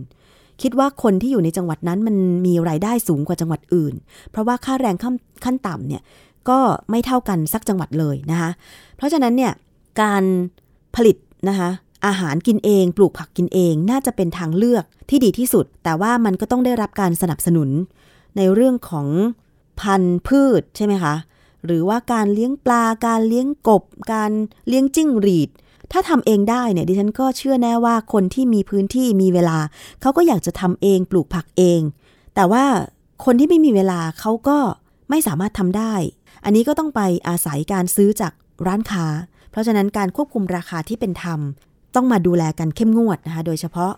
คิดว่าคนที่อยู่ในจังหวัดนั้นมันมีรายได้สูงกว่าจังหวัดอื่น เพราะว่าค่าแรงขั้นต่ำเนี่ยก็ไม่เท่ากันสักจังหวัดเลยนะคะ เพราะฉะนั้นเนี่ยการผลิตนะคะอาหารกินเอง ปลูกผักกินเองน่าจะเป็นทางเลือกที่ดีที่สุด แต่ว่ามันก็ต้องได้รับการสนับสนุน ในเรื่องของพันธุ์พืชใช่ไหมคะ หรือว่าการเลี้ยงปลา การเลี้ยงกบ การเลี้ยงจิ้งหรีด ถ้าทำเองได้เนี่ยดิฉันก็เชื่อแน่ว่าคนที่มีพื้นที่มีเวลา เขาก็อยากจะทำเองปลูกผักเอง แต่ว่าคนที่ไม่มีเวลาเขาก็ไม่สามารถทำได้ อันนี้ก็ต้องไปอาศัยการซื้อจากร้านค้า เพราะฉะนั้นการควบคุมราคาที่เป็นธรรม ต้องมาดูแลกันเข้มงวดนะคะ โดยเฉพาะ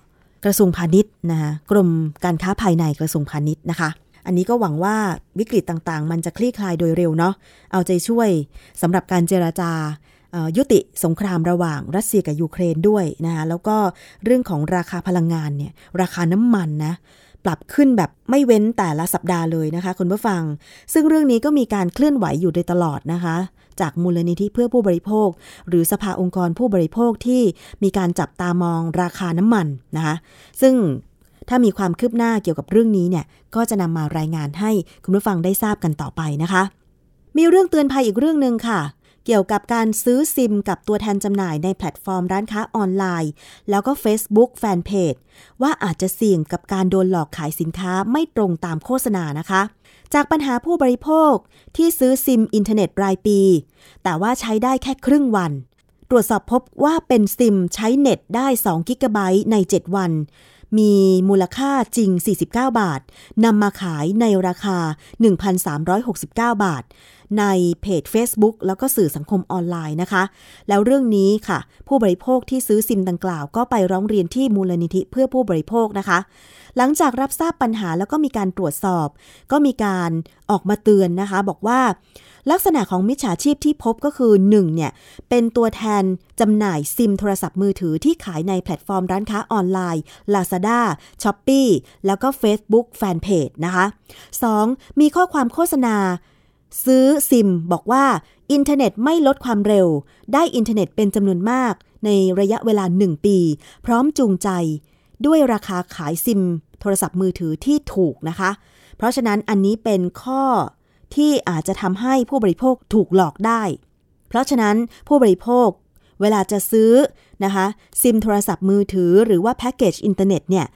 กระทรวงพาณิชย์นะคะกรมการค้าภายในกระทรวงพาณิชย์นะคะอันนี้ก็หวังว่าวิกฤตต่างๆ มันจะคลี่คลายโดยเร็วเนาะ เอาใจช่วยสำหรับการเจราจา ยุติสงครามระหว่างรัสเซียกับยูเครนด้วยนะคะแล้วก็เรื่องของราคาพลังงานเนี่ยราคาน้ำมันนะปรับขึ้นแบบไม่เว้นแต่ละสัปดาห์เลยนะคะคุณผู้ฟัง ซึ่งเรื่องนี้ก็มีการเคลื่อนไหวอยู่โดยตลอดนะคะ จากมูลนิธิเพื่อผู้บริโภค หรือสภาองค์กรผู้บริโภคที่มีการจับตามองราคาน้ำมันนะคะซึ่งถ้ามีความคืบหน้าเกี่ยวกับเรื่องนี้เนี่ยก็จะนำมารายงานให้คุณผู้ฟังได้ทราบกันต่อไปนะคะ มีเรื่องเตือนภัยอีกเรื่องหนึ่งค่ะ เกี่ยวกับการซื้อซิมกับตัวแทนจำหน่ายในแพลตฟอร์มร้านค้าออนไลน์ แล้วก็ Facebook แฟนเพจว่าอาจจะเสี่ยงกับการโดนหลอกขายสินค้าไม่ตรงตามโฆษณานะคะ จากปัญหาผู้บริโภคที่ซื้อซิมอินเทอร์เน็ตรายปี แต่ว่าใช้ได้แค่ครึ่งวัน ตรวจสอบพบว่าเป็นซิมใช้เน็ตได้2กิกะไบต์ใน 7 วัน มีมูลค่าจริง 49 บาทนำมาขายในราคา 1,369 บาท ในเพจ Facebook แล้วก็สื่อสังคมออนไลน์นะคะ แล้วเรื่องนี้ค่ะ ผู้บริโภคที่ซื้อซิมดังกล่าวก็ไปร้องเรียนที่มูลนิธิเพื่อผู้บริโภคนะคะ หลังจากรับทราบปัญหาแล้วก็มีการตรวจสอบ ก็มีการออกมาเตือนนะคะ บอกว่า ลักษณะของมิจฉาชีพที่พบก็คือ 1. เนี่ยเป็นตัวแทนจำหน่ายซิมโทรศัพท์มือถือที่ขายในแพลตฟอร์มร้านค้าออนไลน์ Lazada, s h o p e e แล้วก็ Facebook Fanpage นะคะ 2. มีข้อความโฆษณา ซื้อซิมบอกว่า อินเทอร์เน็ตไม่ลดความเร็ว ได้อินเทอร์เน็ตเป็นจำนวนมาก ในระยะเวลา 1 ปี พร้อมจูงใจ ด้วยราคาขายซิม โทรศัพท์มือถือที่ถูกนะคะ เพราะฉะนั้นอันนี้เป็นข้อ ที่อาจจะทำให้ผู้บริโภคถูกหลอกได้ เพราะฉะนั้นผู้บริโภคเวลาจะซื้อนะคะซิมโทรศัพท์มือถือหรือว่าแพ็กเกจอินเทอร์เน็ตเนี่ย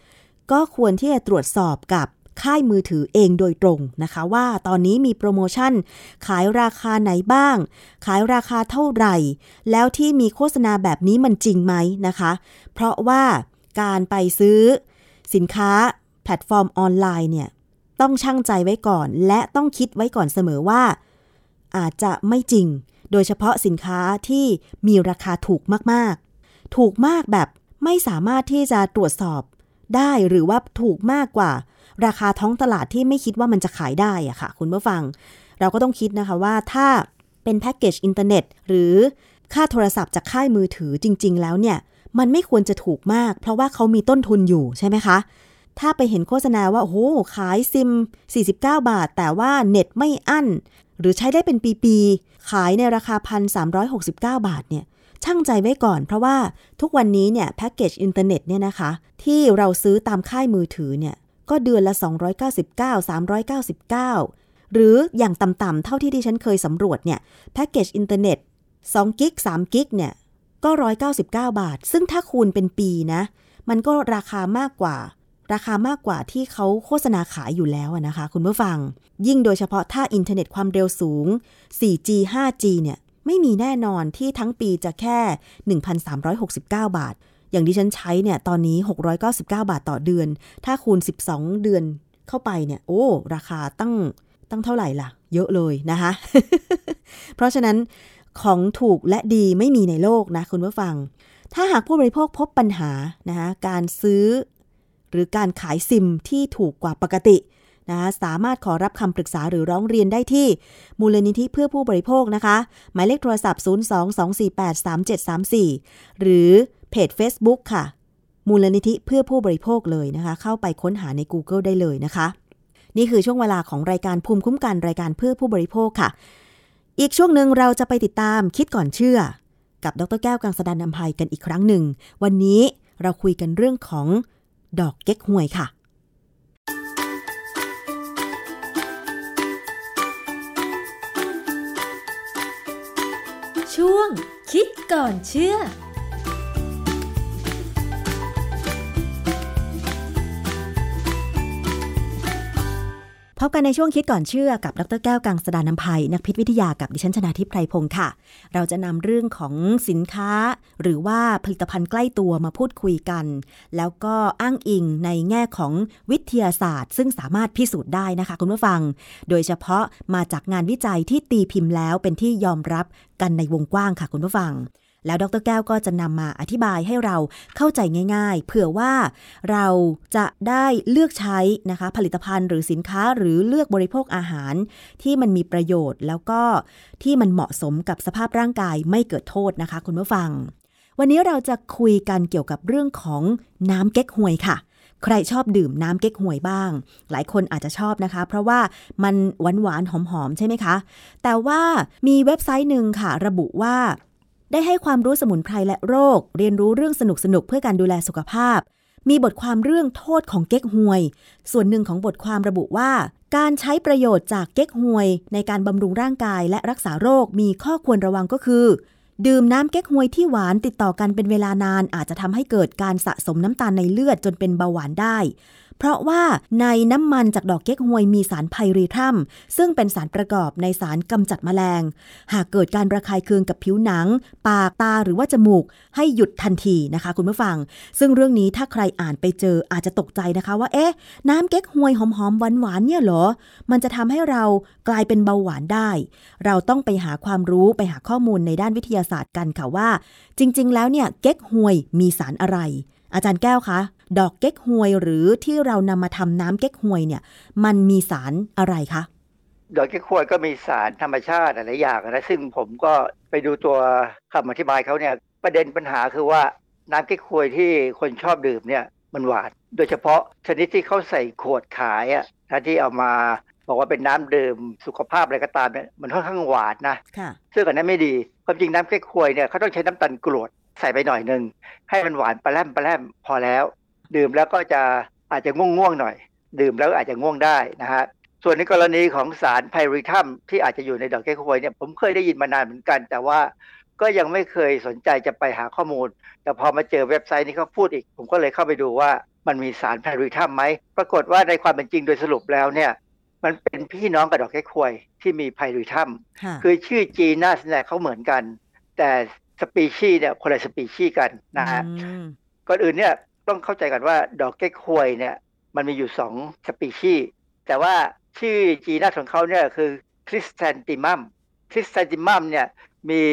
ก็ควรที่จะตรวจสอบกับค่ายมือถือเองโดยตรงนะคะ ว่าตอนนี้มีโปรโมชั่น ขายราคาไหนบ้าง ขายราคาเท่าไหร่ แล้วที่มีโฆษณาแบบนี้มันจริงไหมนะคะ เพราะว่าการไปซื้อสินค้าแพลตฟอร์มออนไลน์เนี่ย ต้องชั่งใจไว้ก่อน และต้องคิดไว้ก่อนเสมอว่า อาจจะไม่จริง โดยเฉพาะสินค้าที่มีราคาถูกมากๆ ถูกมากแบบไม่สามารถที่จะตรวจสอบได้หรือว่าถูกมากกว่า ราคาท้องตลาดที่ไม่คิดว่ามันจะขายได้อะค่ะ คุณผู้ฟัง เราก็ต้องคิดนะคะว่าถ้าเป็นแพ็กเกจอินเทอร์เน็ต หรือค่าโทรศัพท์จากค่ายมือถือจริง ๆ แล้วเนี่ย มันไม่ควรจะถูกมาก เพราะว่าเขามีต้นทุนอยู่ใช่ไหมคะ ถ้าไปเห็นโฆษณาว่าโอ้โหขายซิม 49 บาท แต่ว่าเน็ตไม่อั้น หรือใช้ได้เป็นปีๆ ขายในราคา 1,369 บาทเนี่ยชั่งใจไว้ก่อนเพราะว่าทุกวันนี้เนี่ยแพ็กเกจอินเทอร์เน็ตเนี่ยนะคะ ที่เราซื้อตามค่ายมือถือเนี่ยก็เดือนละ 299 399 หรืออย่างต่ำๆเท่าที่ดิฉันเคยสำรวจเนี่ยแพ็กเกจอินเทอร์เน็ต2กิก3กิกเนี่ยก็ 199 บาท ซึ่งถ้าคูณเป็นปีนะ มันก็ราคามากกว่า ราคามากกว่าที่เขาโฆษณาขายอยู่แล้วนะคะ คุณผู้ฟัง ยิ่งโดยเฉพาะถ้าอินเทอร์เน็ตความเร็วสูง 4G 5G เนี่ยไม่มีแน่นอนที่ทั้งปีจะแค่ 1,369 บาท อย่างที่ฉันใช้เนี่ยตอนนี้ 699 บาทต่อเดือน ถ้าคูณ 12 เดือนเข้าไปเนี่ย โอ้ ราคาตั้งตั้งเท่าไหร่ล่ะ เยอะเลยนะคะ เพราะฉะนั้นของถูกและดีไม่มีในโลกนะคุณผู้ฟัง ถ้าหากผู้บริโภคพบปัญหานะคะการซื้อ หรือการขายซิมที่ถูกกว่าปกตินะสามารถขอรับคำปรึกษาหรือร้องเรียนได้ที่ มูลนิธิเพื่อผู้บริโภคนะคะ หมายเลขโทรศัพท์ 022483734 หรือเพจ Facebook ค่ะ มูลนิธิเพื่อผู้บริโภคเลยนะคะ เข้าไปค้นหาใน Google ได้เลยนะคะ นี่คือช่วงเวลาของรายการภูมิคุ้มกันรายการเพื่อผู้บริโภคค่ะ อีกช่วงหนึ่งเราจะไปติดตามคิดก่อนเชื่อ กับดรแก้วกังสดานนภัยกันอีกครั้งหนึ่ง วันนี้เราคุยกันเรื่องของ ดอกเก๊กฮวยค่ะ ช่วงคิดก่อนเชื่อ พบกันในช่วงคิดก่อนเชื่อกับดรแก้วกังสดานนภัย นักพิษวิทยากับดิฉันชนาทิพไพรพงศ์ค่ะ เราจะนำเรื่องของสินค้า หรือว่าผลิตภัณฑ์ใกล้ตัวมาพูดคุยกัน แล้วก็อ้างอิงในแง่ของวิทยาศาสตร์ ซึ่งสามารถพิสูจน์ได้นะคะ คุณผู้ฟัง โดยเฉพาะมาจากงานวิจัยที่ตีพิมพ์แล้วเป็นที่ยอมรับกันในวงกว้างค่ะคุณผู้ฟัง แล้วดรแก้วก็จะนำมาอธิบายให้เราเข้าใจง่าย ๆ เผื่อว่าเราจะได้เลือกใช้นะคะผลิตภัณฑ์หรือสินค้าหรือเลือกบริโภคอาหาร ที่มันมีประโยชน์ แล้วก็ที่มันเหมาะสมกับสภาพร่างกายไม่เกิดโทษนะคะ คุณผู้ฟัง วันนี้เราจะคุยกันเกี่ยวกับเรื่องของน้ำเก๊กฮวยค่ะใครชอบดื่มน้ำเก๊กฮวยบ้าง หลายคนอาจจะชอบนะคะ เพราะว่ามันหวานหวานๆหอมๆใช่ไหมคะ แต่ว่ามีเว็บไซต์หนึ่งค่ะ ระบุว่า ได้ให้ความรู้สมุนไพรและโรค เรียนรู้เรื่องสนุกๆเพื่อการดูแลสุขภาพ มีบทความเรื่องโทษของเก๊กฮวย ส่วนหนึ่งของบทความระบุว่า การใช้ประโยชน์จากเก๊กฮวย ในการบำรุงร่างกายและรักษาโรคมีข้อควรระวังก็คือ ดื่มน้ำเก๊กฮวยที่หวานติดต่อกันเป็นเวลานานอาจจะทำให้เกิดการสะสมน้ำตาลในเลือดจนเป็นเบาหวานได้ เพราะว่าในน้ำมันจากดอกเก๊กฮวยมีสารไพรีทัมซึ่งเป็นสารประกอบในสารกำจัดแมลง หากเกิดการระคายเคืองกับผิวหนัง ปากตาหรือว่าจมูกให้หยุดทันทีนะคะคุณผู้ฟัง ซึ่งเรื่องนี้ถ้าใครอ่านไปเจออาจจะตกใจนะคะว่าเอ๊ะน้ำเก๊กฮวยหอมๆหวานๆเนี่ยเหรอ มันจะทำให้เรากลายเป็นเบาหวานได้ เราต้องไปหาความรู้ไปหาข้อมูลในด้านวิทยาศาสตร์กันค่ะว่า จริง ๆ แล้วเนี่ยเก๊กฮวยมีสารอะไร อาจารย์แก้วคะ ดอกเก๊กฮวยหรือที่เรานำมาทำน้ำเก๊กฮวยเนี่ย มันมีสารอะไรคะดอกเก๊กฮวยก็มีสารธรรมชาติหลายอย่างนะซึ่งผมก็ไปดูตัวคำอธิบายเขาเนี่ยประเด็นปัญหาคือว่าน้ำเก๊กฮวยที่คนชอบดื่มเนี่ยมันหวานโดยเฉพาะชนิดที่เขาใส่ขวดขายอะนะที่เอามาบอกว่าเป็นน้ำดื่มสุขภาพอะไรก็ตามเนี่ยมันค่อนข้างหวานนะค่ะซึ่งอันนั้นไม่ดีความจริงน้ำเก๊กฮวยเนี่ยเขาต้องใช้น้ำตาลกรวด ใส่ไปหน่อยหนึ่งให้มันหวานปลาแรมปลาแรมพอแล้ว ดื่มแล้วก็จะอาจจะง่วงๆหน่อย ดื่มแล้วอาจจะง่วงได้นะฮะส่วนในกรณีของสารไพริทัมที่อาจจะอยู่ในดอกเก๊กฮวยเนี่ยผมเคยได้ยินมานานเหมือนกัน แต่ว่าก็ยังไม่เคยสนใจจะไปหาข้อมูล แต่พอมาเจอเว็บไซต์นี้เขาพูดอีก ผมก็เลยเข้าไปดูว่ามันมีสารไพริทัมไหมปรากฏว่าในความเป็นจริงโดยสรุปแล้วเนี่ยมันเป็นพี่น้องกับดอกเก๊กฮวยที่มีไพริทัมค่ะคือชื่อจีนัสเนี่ยเขาเหมือนกัน แต่ สปีชีส์เนี่ยคนละสปีชีส์กันนะฮะอืมก่อนอื่นเนี่ยต้องเข้าใจกันว่าดอกเก๊กฮวยเนี่ย มันมีอยู่สองสปีชีส์แต่ว่าชื่อจีนัสของเขาเนี่ยคือคริสแซนติมัมคริสแซนติมัมเนี่ยมี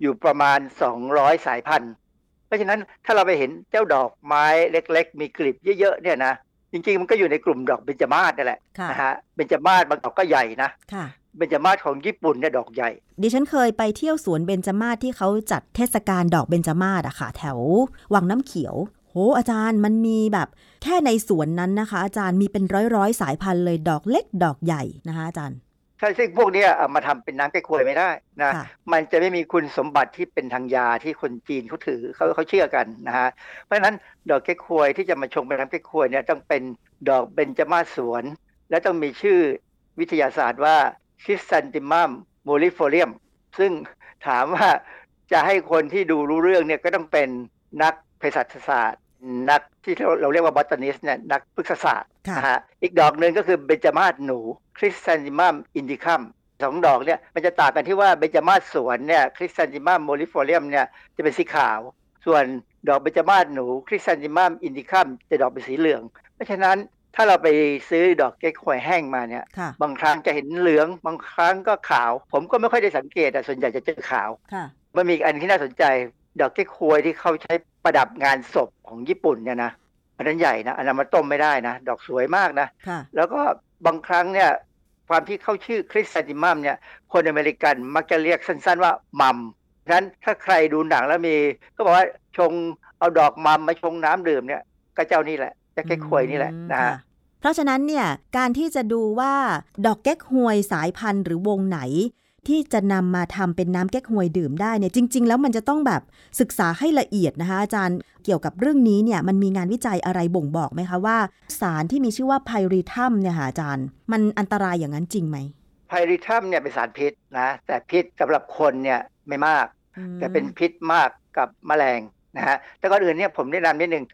อยู่ประมาณ 200 สายพันธุ์ เพราะฉะนั้นถ้าเราไปเห็นเจ้าดอกไม้เล็ก ๆ มีกลีบเยอะๆเนี่ยนะจริงๆมันก็อยู่ในกลุ่มดอกเบญจมาศนั่นแหละค่ะนะฮะเบญจมาศบางดอกก็ใหญ่นะค่ะ เบญจมาศของญี่ปุ่นเนี่ยดอกใหญ่ ดิฉันเคยไปเที่ยวสวนเบญจมาศที่เขาจัดเทศกาลดอกเบญจมาศอะค่ะ แถววังน้ำเขียว โหอาจารย์มันมีแบบ แค่ในสวนนั้นนะคะ อาจารย์มีเป็นร้อยร้อยๆสายพันธุ์เลยดอกเล็กดอกใหญ่นะคะอาจารย์ใช่ซึ่งพวกเนี้ยเอามาทำเป็นน้ำแก้ควยไม่ได้นะค่ะมันจะไม่มีคุณสมบัติที่เป็นทางยาที่คนจีนเขาถือเขาเขาเชื่อกันนะฮะเพราะฉะนั้นดอกแก้ควยที่จะมาชงเป็นน้ำแก้ควยเนี่ยต้องเป็นดอกเบญจมาศสวน และต้องมีชื่อวิทยาศาสตร์ว่า Chrysanthemum morifolium ซึ่งถามว่าจะให้คนที่ดูรู้เรื่องเนี่ยก็ต้องเป็นนักเภสัชศาสตร์ นักที่เราเรียกว่า botanist เนี่ยนักพฤกษศาสตร์ค่ะนะฮะอีกดอกหนึ่งก็คือเบญจมาศหนู Chrysanthemum indicum สองดอกเนี่ยมันจะต่างกันที่ว่าเบญจมาศสวนเนี่ย Chrysanthemum morifolium เนี่ยจะเป็นสีขาว ส่วนดอกเบญจมาศหนู Chrysanthemum indicum จะดอกเป็นสีเหลือง เพราะฉะนั้น ถ้าเราไปซื้อดอกเก๊กฮวยแห้งมาเนี่ยค่ะบางครั้งจะเห็นเหลือง บางครั้งก็ขาว ผมก็ไม่ค่อยได้สังเกตแต่ส่วนใหญ่จะเจอขาวค่ะมันมีอีกอันที่น่าสนใจ ดอกเก๊กฮวยที่เขาใช้ประดับงานศพของญี่ปุ่นเนี่ยนะอันนั้นใหญ่นะอันนั้นมาต้มไม่ได้นะ ดอกสวยมากนะค่ะแล้วก็บางครั้งเนี่ยความที่เขาชื่อ Chrysanthemum เนี่ยคนอเมริกันมักจะเรียกสั้นๆว่ามัมฉะนั้นถ้าใครดูหนังแล้วมี ก็บอกว่าชงเอาดอกมัมมาชงน้ำดื่มเนี่ยก็เจ้านี่แหละ เจ้าเก๊กฮวยนี่แหละนะฮะค่เพราะฉะนั้นเนี่ยการที่จะดูว่าดอกเก๊กฮวยสายพันธุ์หรือวงไหน ที่จะนำมาทำเป็นน้ำเก๊กฮวยดื่มได้เนี่ยจริง ๆ แล้วมันจะต้องแบบศึกษาให้ละเอียดนะคะอาจารย์เกี่ยวกับเรื่องนี้เนี่ยมันมีงานวิจัยอะไรบ่งบอกไหมคะว่า สารที่มีชื่อว่าไพริทัมเนี่ยค่ะอาจารย์ มันอันตรายอย่างนั้นจริงไหมไพริทัมเนี่ยเป็นสารพิษนะแต่พิษสำหรับคนเนี่ยไม่มากอืมแต่เป็นพิษมากกับแมลงนะฮะแต่ก่อนอื่นเนี่ยผมแนะนำนิดนึง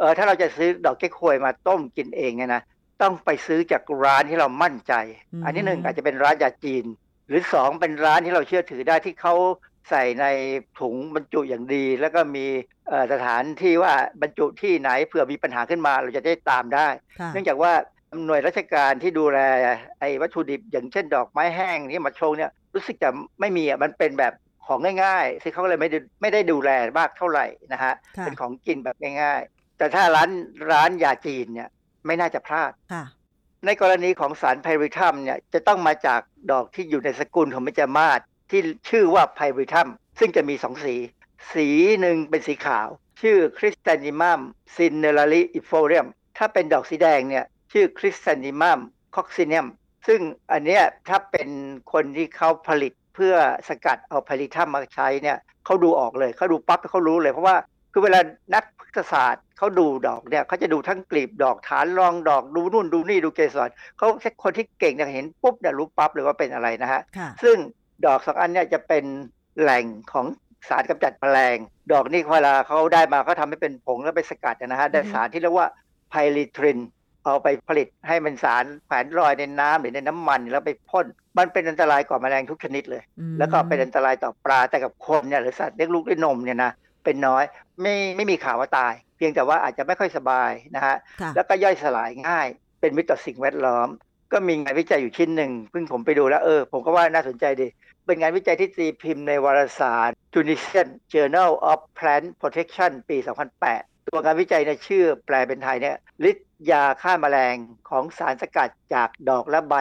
เออถ้าเราจะซื้อดอกเก๊กฮวยมาต้มกินเองเนี่ยนะต้องไปซื้อจากร้านที่เรามั่นใจ อันที่หนึ่งอาจจะเป็นร้านยาจีน หรือสองเป็นร้านที่เราเชื่อถือได้ที่เขาใส่ในถุงบรรจุอย่างดี แล้วก็มีเอ่อสถานที่ว่าบรรจุที่ไหนเผื่อมีปัญหาขึ้นมาเราจะได้ตามได้ค่ะเนื่องจากว่าหน่วยราชการที่ดูแลไอ้วัตถุดิบอย่างเช่นดอกไม้แห้งที่มาชงเนี่ยรู้สึกจะไม่มีอะมันเป็นแบบขของง่ายๆซึ่งเขาเลยไม่ได้ไม่ได้ดูแลมากเท่าไหร่นะฮะค่ะเป็นของกินแบบง่ายๆ แต่ถ้าร้านร้านยาจีนเนี่ยไม่น่าจะพลาดค่ะในกรณีของสารไพริทัมเนี่ยจะต้องมาจากดอกที่อยู่ในสกุลของเบญจมาศที่ชื่อว่าไพริทัมซึ่งจะมีสองสี สีหนึ่งเป็นสีขาว ชื่อคริส t ตนิมัมซินเนลาริอิโฟเรียมถ้าเป็นดอกสีแดงเนี่ยชื่อคริส t ตนิมัมคอกซิเนียมซึ่งอันเนี้ยถ้าเป็นคนที่เขาผลิตเพื่อสกัดเอา pyrethrum มาใช้เนี่ยเขาดูออกเลยเขาดูปั๊บเขารู้เลยเพราะว่า คือเวลานักพฤกษศาสตร์เขาดูดอกเนี่ยเขาจะดูทั้งกลีบดอกฐานรองดอกดูนู่นดูนี่ดูเกสรเขาแค่คนที่เก่งเนี่ยเห็นปุ๊บเนี่ยรู้ปั๊บเลยว่าเป็นอะไรนะฮะค่ะซึ่งดอกสองอันเนี่ยจะเป็นแหล่งของสารกำจัดแมลง ดอกนี่เวลาเขาได้มาเขาทำให้เป็นผงแล้วไปสกัดนะฮะได้อือฮึสารที่เรียกว่าไพลิทรินเอาไปผลิตให้มันสารแขวนลอยในน้ำหรือในน้ำมันแล้วไปพ่น มันเป็นอันตรายก่อแมลงทุกชนิดเลยอืมแล้วก็เป็นอันตรายต่อปลาแต่กับคนเนี่ยหรือสัตว์เลี้ยงลูกด้วยนมเนี่ยนะ เป็นน้อย ไม่ไม่มีข่าวว่าตาย เพียงแต่ว่าอาจจะไม่ค่อยสบายนะฮะค่ะแล้วก็ย่อยสลายง่าย เป็นมิตรต่อสิ่งแวดล้อม ก็มีงานวิจัยอยู่ชิ้นหนึ่งเพิ่งผมไปดูแล้วเออผมก็ว่าน่าสนใจดี เป็นงานวิจัยที่ตีพิมพ์ในวารสาร Tunisian Journal of Plant Protection ปี 2008 ตัวงานวิจัยเนี่ยชื่อแปลเป็นไทยเนี่ยฤทธิ์ยาฆ่าแมลงของสารสกัดจากดอกและใบ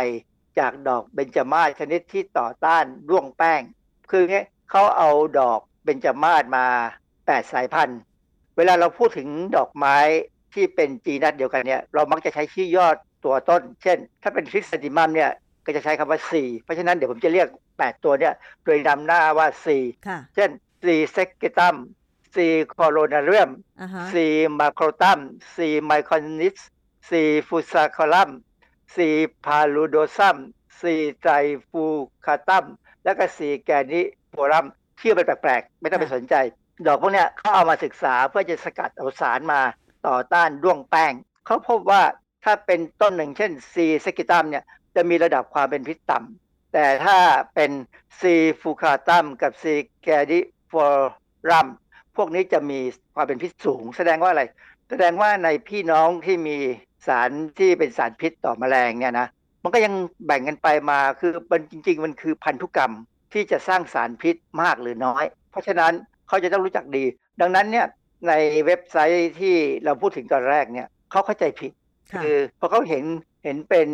จากดอกเบญจมาศชนิดที่ต่อต้านร่วงแป้ง คือเงี้ยเขาเอาดอกเบญจมาศมา 8 สายพันธุ์ เวลาเราพูดถึงดอกไม้ที่เป็นจีนัดเดียวกันเนี่ยเรามักจะใช้ชื่อยอดตัวต้น เช่น ถ้าเป็นคริสติมัมเนี่ยก็จะใช้คำว่า C เพราะฉะนั้นเดี๋ยวผมจะเรียก 8 ตัวเนี่ยโดยนำหน้าว่า C ค่ะเช่น C secretum C coronarium อ่าฮะ C macrotum C mycornis C fusacolum C paludosum C trifurcatum แล้วก็ C graniforum ชื่อมันแปลกๆ ไม่ต้องไปค่ะสนใจ ดอกพวกนี้เขาเอามาศึกษาเพื่อจะสกัดเอาสารมาต่อต้านร่วงแป้ง เขาพบว่าถ้าเป็นต้นหนึ่งเช่น C secretum เนี่ยจะมีระดับความเป็นพิษต่ำแต่ถ้าเป็น C fucatum กับ C graniforum พวกนี้จะมีความเป็นพิษสูง แสดงว่าอะไร แสดงว่าในพี่น้องที่มีสารที่เป็นสารพิษต่อแมลงเนี่ยนะมันก็ยังแบ่งกันไปมาคือมันจริง ๆ มันคือพันธุกรรมที่จะสร้างสารพิษมากหรือน้อย เพราะฉะนั้น เขาจะต้องรู้จักดี ดังนั้นเนี่ยในเว็บไซต์ที่เราพูดถึงตอนแรกเนี่ยเขาเข้าใจผิดค่ะคือพอเขาเห็นเห็นเป็น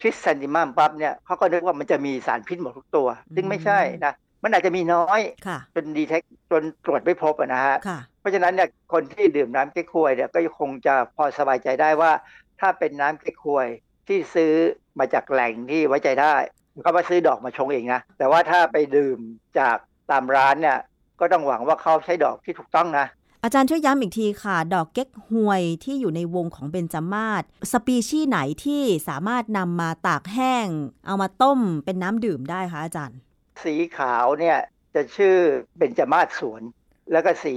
ทริสซันติมัมปั๊บเนี่ยเขาก็นึกว่ามันจะมีสารพิษหมดทุกตัว ซึ่งไม่ใช่นะมันอาจจะมีน้อยค่ะจนดีเทคจนตรวจไม่พบอะนะฮะค่ะเพราะฉะนั้นเนี่ยคนที่ดื่มน้ำเก๊กฮวยเนี่ยก็คงจะพอสบายใจได้ว่า ถ้าเป็นน้ำเก๊กฮวยที่ซื้อมาจากแหล่งที่ไว้ใจได้เขามาซื้อดอกมาชงเองนะแต่ว่าถ้าไปดื่มจากตามร้านเนี่ย ก็ต้องหวังว่าเขาใช้ดอกที่ถูกต้องนะ อาจารย์ช่วยย้ำอีกทีค่ะ ดอกเก๊กฮวยที่อยู่ในวงของเบญจมาศสปีชีส์ไหนที่สามารถนำมาตากแห้ง เอามาต้มเป็นน้ำดื่มได้คะอาจารย์ สีขาวเนี่ยจะชื่อเบญจมาศสวน แล้วก็สี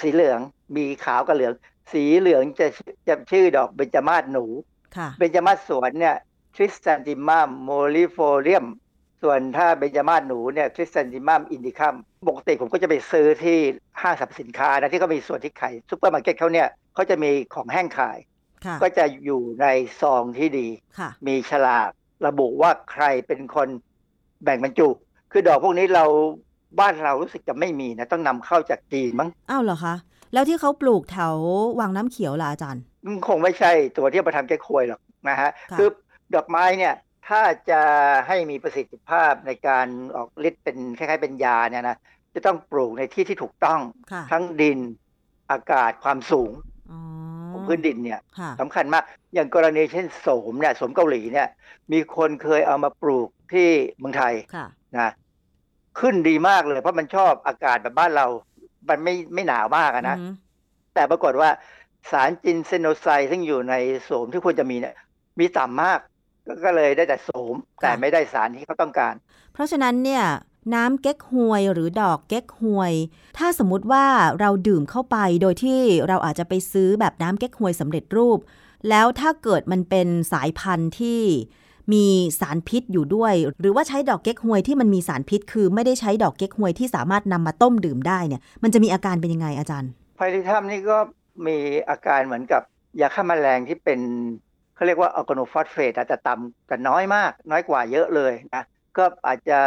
สีเหลืองมีขาวกับเหลือง สีเหลืองจะจะชื่อดอกเบญจมาศหนูค่ะเบญจมาศสวนเนี่ยChrysanthemum morifolium ส่วนถ้าเบญจมาศหนูเนี่ย Chrysanthemum indicum ปกติผมก็จะไปซื้อที่ห้างสรรพสินค้านะที่เขามีส่วนที่ขายซูเปอร์มาร์เก็ตเขาเนี่ยเขาจะมีของแห้งขายค่ะก็จะอยู่ในซองที่ดีค่ะมีฉลากระบุว่าใครเป็นคนแบ่งบรรจุ คือดอกพวกนี้เราบ้านเรารู้สึกจะไม่มีนะ ต้องนำเข้าจากจีนมั้งอ้าวเหรอคะ แล้วที่เขาปลูกแถววังน้ำเขียวล่ะอาจารย์มันคงไม่ใช่ตัวที่เอามาทำแก้ควยหรอกนะฮะค่ะคือดอกไม้เนี่ย ถ้าจะให้มีประสิทธิภาพในการออกฤทธิ์เป็นคล้ายๆเป็นยาเนี่ยนะจะต้องปลูกในที่ที่ถูกต้องค่ะทั้งดินอากาศความสูงอ๋อของพื้นดินเนี่ยค่ะสำคัญมาก อย่างกรณีเช่นโสมเนี่ยโสมเกาหลีเนี่ย มีคนเคยเอามาปลูกที่เมืองไทยค่ะนะขึ้นดีมากเลย เพราะมันชอบอากาศแบบบ้านเรา มันไม่ไม่หนาวมากอะนะอืมแต่ปรากฏว่าสารจินเซโนไซด์ซึ่งอยู่ในโสมที่ควรจะมีเนี่ย มีต่ำมาก ก็ก็เลยได้แต่โสมแต่ไม่ได้สารที่เขาต้องการ เพราะฉะนั้นเนี่ยน้ำเก๊กฮวยหรือดอกเก๊กฮวย ถ้าสมมุติว่าเราดื่มเข้าไปโดยที่เราอาจจะไปซื้อแบบน้ำเก๊กฮวยสำเร็จรูป แล้วถ้าเกิดมันเป็นสายพันธุ์ที่มีสารพิษอยู่ด้วย หรือว่าใช้ดอกเก๊กฮวยที่มันมีสารพิษ คือไม่ได้ใช้ดอกเก๊กฮวยที่สามารถนำมาต้มดื่มได้เนี่ย มันจะมีอาการเป็นยังไงอาจารย์ไพริทัมนี่ก็มีอาการเหมือนกับยาฆ่าแมลงที่เป็น เขาเรียกว่าอัลกาโนฟอสเฟตแต่ต่ำแต่น้อยมาก น้อยกว่าเยอะเลยนะก็อาจจะ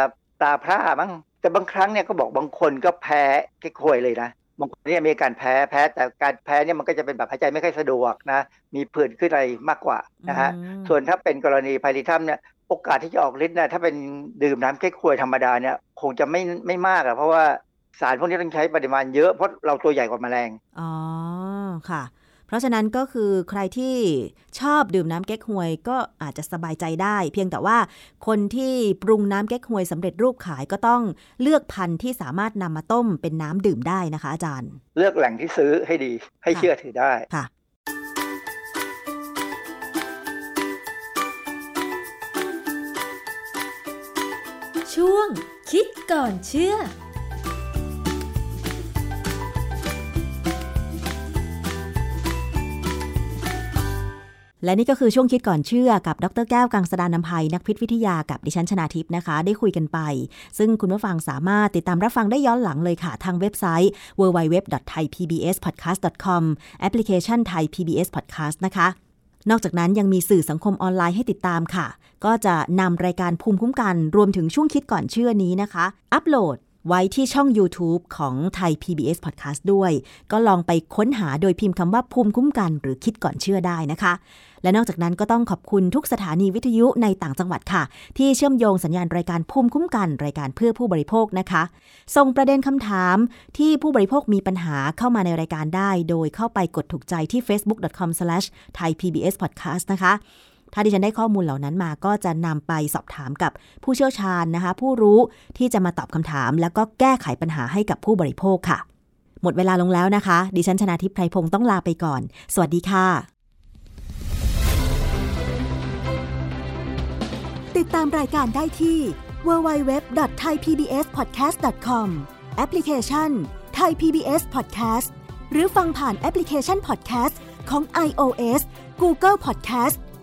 ตาพร่ามั้งแแต่บางครั้งเนี่ยก็บอกบางคนก็แพ้เก๊กฮวยเลยนะบางคนเนี่ยมีการแพ้แพ้แต่การแพ้เนี่ยมันก็จะเป็นแบบหายใจไม่ค่อยสะดวกนะมีผื่นขึ้นอะไรมากกว่านะฮะส่วนถ้าเป็นกรณีไพลิทัมเนี่ยโอกาสที่จะออกฤทธิ์นะถ้าเป็นดื่มน้ำเก๊กฮวยธรรมดาเนี่ยคงจะไม่ไม่มากอะเพราะว่าสารพวกนี้ต้องใช้ปริมาณเยอะเพราะเราตัวใหญ่กว่าแมลงอ๋อค่ะ เพราะฉะนั้นก็คือใครที่ชอบดื่มน้ำเก๊กฮวยก็อาจจะสบายใจได้ เพียงแต่ว่าคนที่ปรุงน้ำเก๊กฮวยสำเร็จรูปขายก็ต้องเลือกพันธุ์ที่สามารถนำมาต้มเป็นน้ำดื่มได้นะคะ อาจารย์ เลือกแหล่งที่ซื้อให้ดีให้เชื่อถือได้ค่ะช่วงคิดก่อนเชื่อ และนี่ก็คือช่วงคิดก่อนเชื่อกับดรแก้วกังสดานนภัยนักพิษวิทยากับดิฉันชนาทิพย์นะคะ ได้คุยกันไป ซึ่งคุณผู้ฟังสามารถติดตามรับฟังได้ย้อนหลังเลยค่ะ ทางเว็บไซต์ www.thaipbspodcast.com แอปพลิเคชัน Thai PBS Podcast นะคะ นอกจากนั้นยังมีสื่อสังคมออนไลน์ให้ติดตามค่ะ ก็จะนำรายการภูมิคุ้มกัน รวมถึงช่วงคิดก่อนเชื่อนี้นะคะ อัปโหลด ไว้ที่ช่อง YouTube ของไทย PBS Podcast ด้วย ก็ลองไปค้นหาโดยพิมพ์คำว่าภูมิคุ้มกัน หรือคิดก่อนเชื่อได้นะคะ และนอกจากนั้นก็ต้องขอบคุณทุกสถานีวิทยุในต่างจังหวัดค่ะ ที่เชื่อมโยงสัญญาณรายการภูมิคุ้มกัน รายการเพื่อผู้บริโภคนะคะ ส่งประเด็นคำถามที่ผู้บริโภคมีปัญหาเข้ามาในรายการได้ โดยเข้าไปกดถูกใจที่ facebook.com/thaipbspodcast นะคะ ถ้าดิฉันได้ข้อมูลเหล่านั้นมาก็จะนำไปสอบถามกับผู้เชี่ยวชาญนะคะ ผู้รู้ที่จะมาตอบคำถาม แล้วก็แก้ไขปัญหาให้กับผู้บริโภคค่ะ หมดเวลาลงแล้วนะคะ ดิฉันชนะทิพไพรพงศ์ต้องลาไปก่อน สวัสดีค่ะ ติดตามรายการได้ที่ www.thaipbspodcast.com แอปพลิเคชัน Thai PBS Podcast หรือฟังผ่านแอปพลิเคชัน Podcast ของ iOS Google Podcast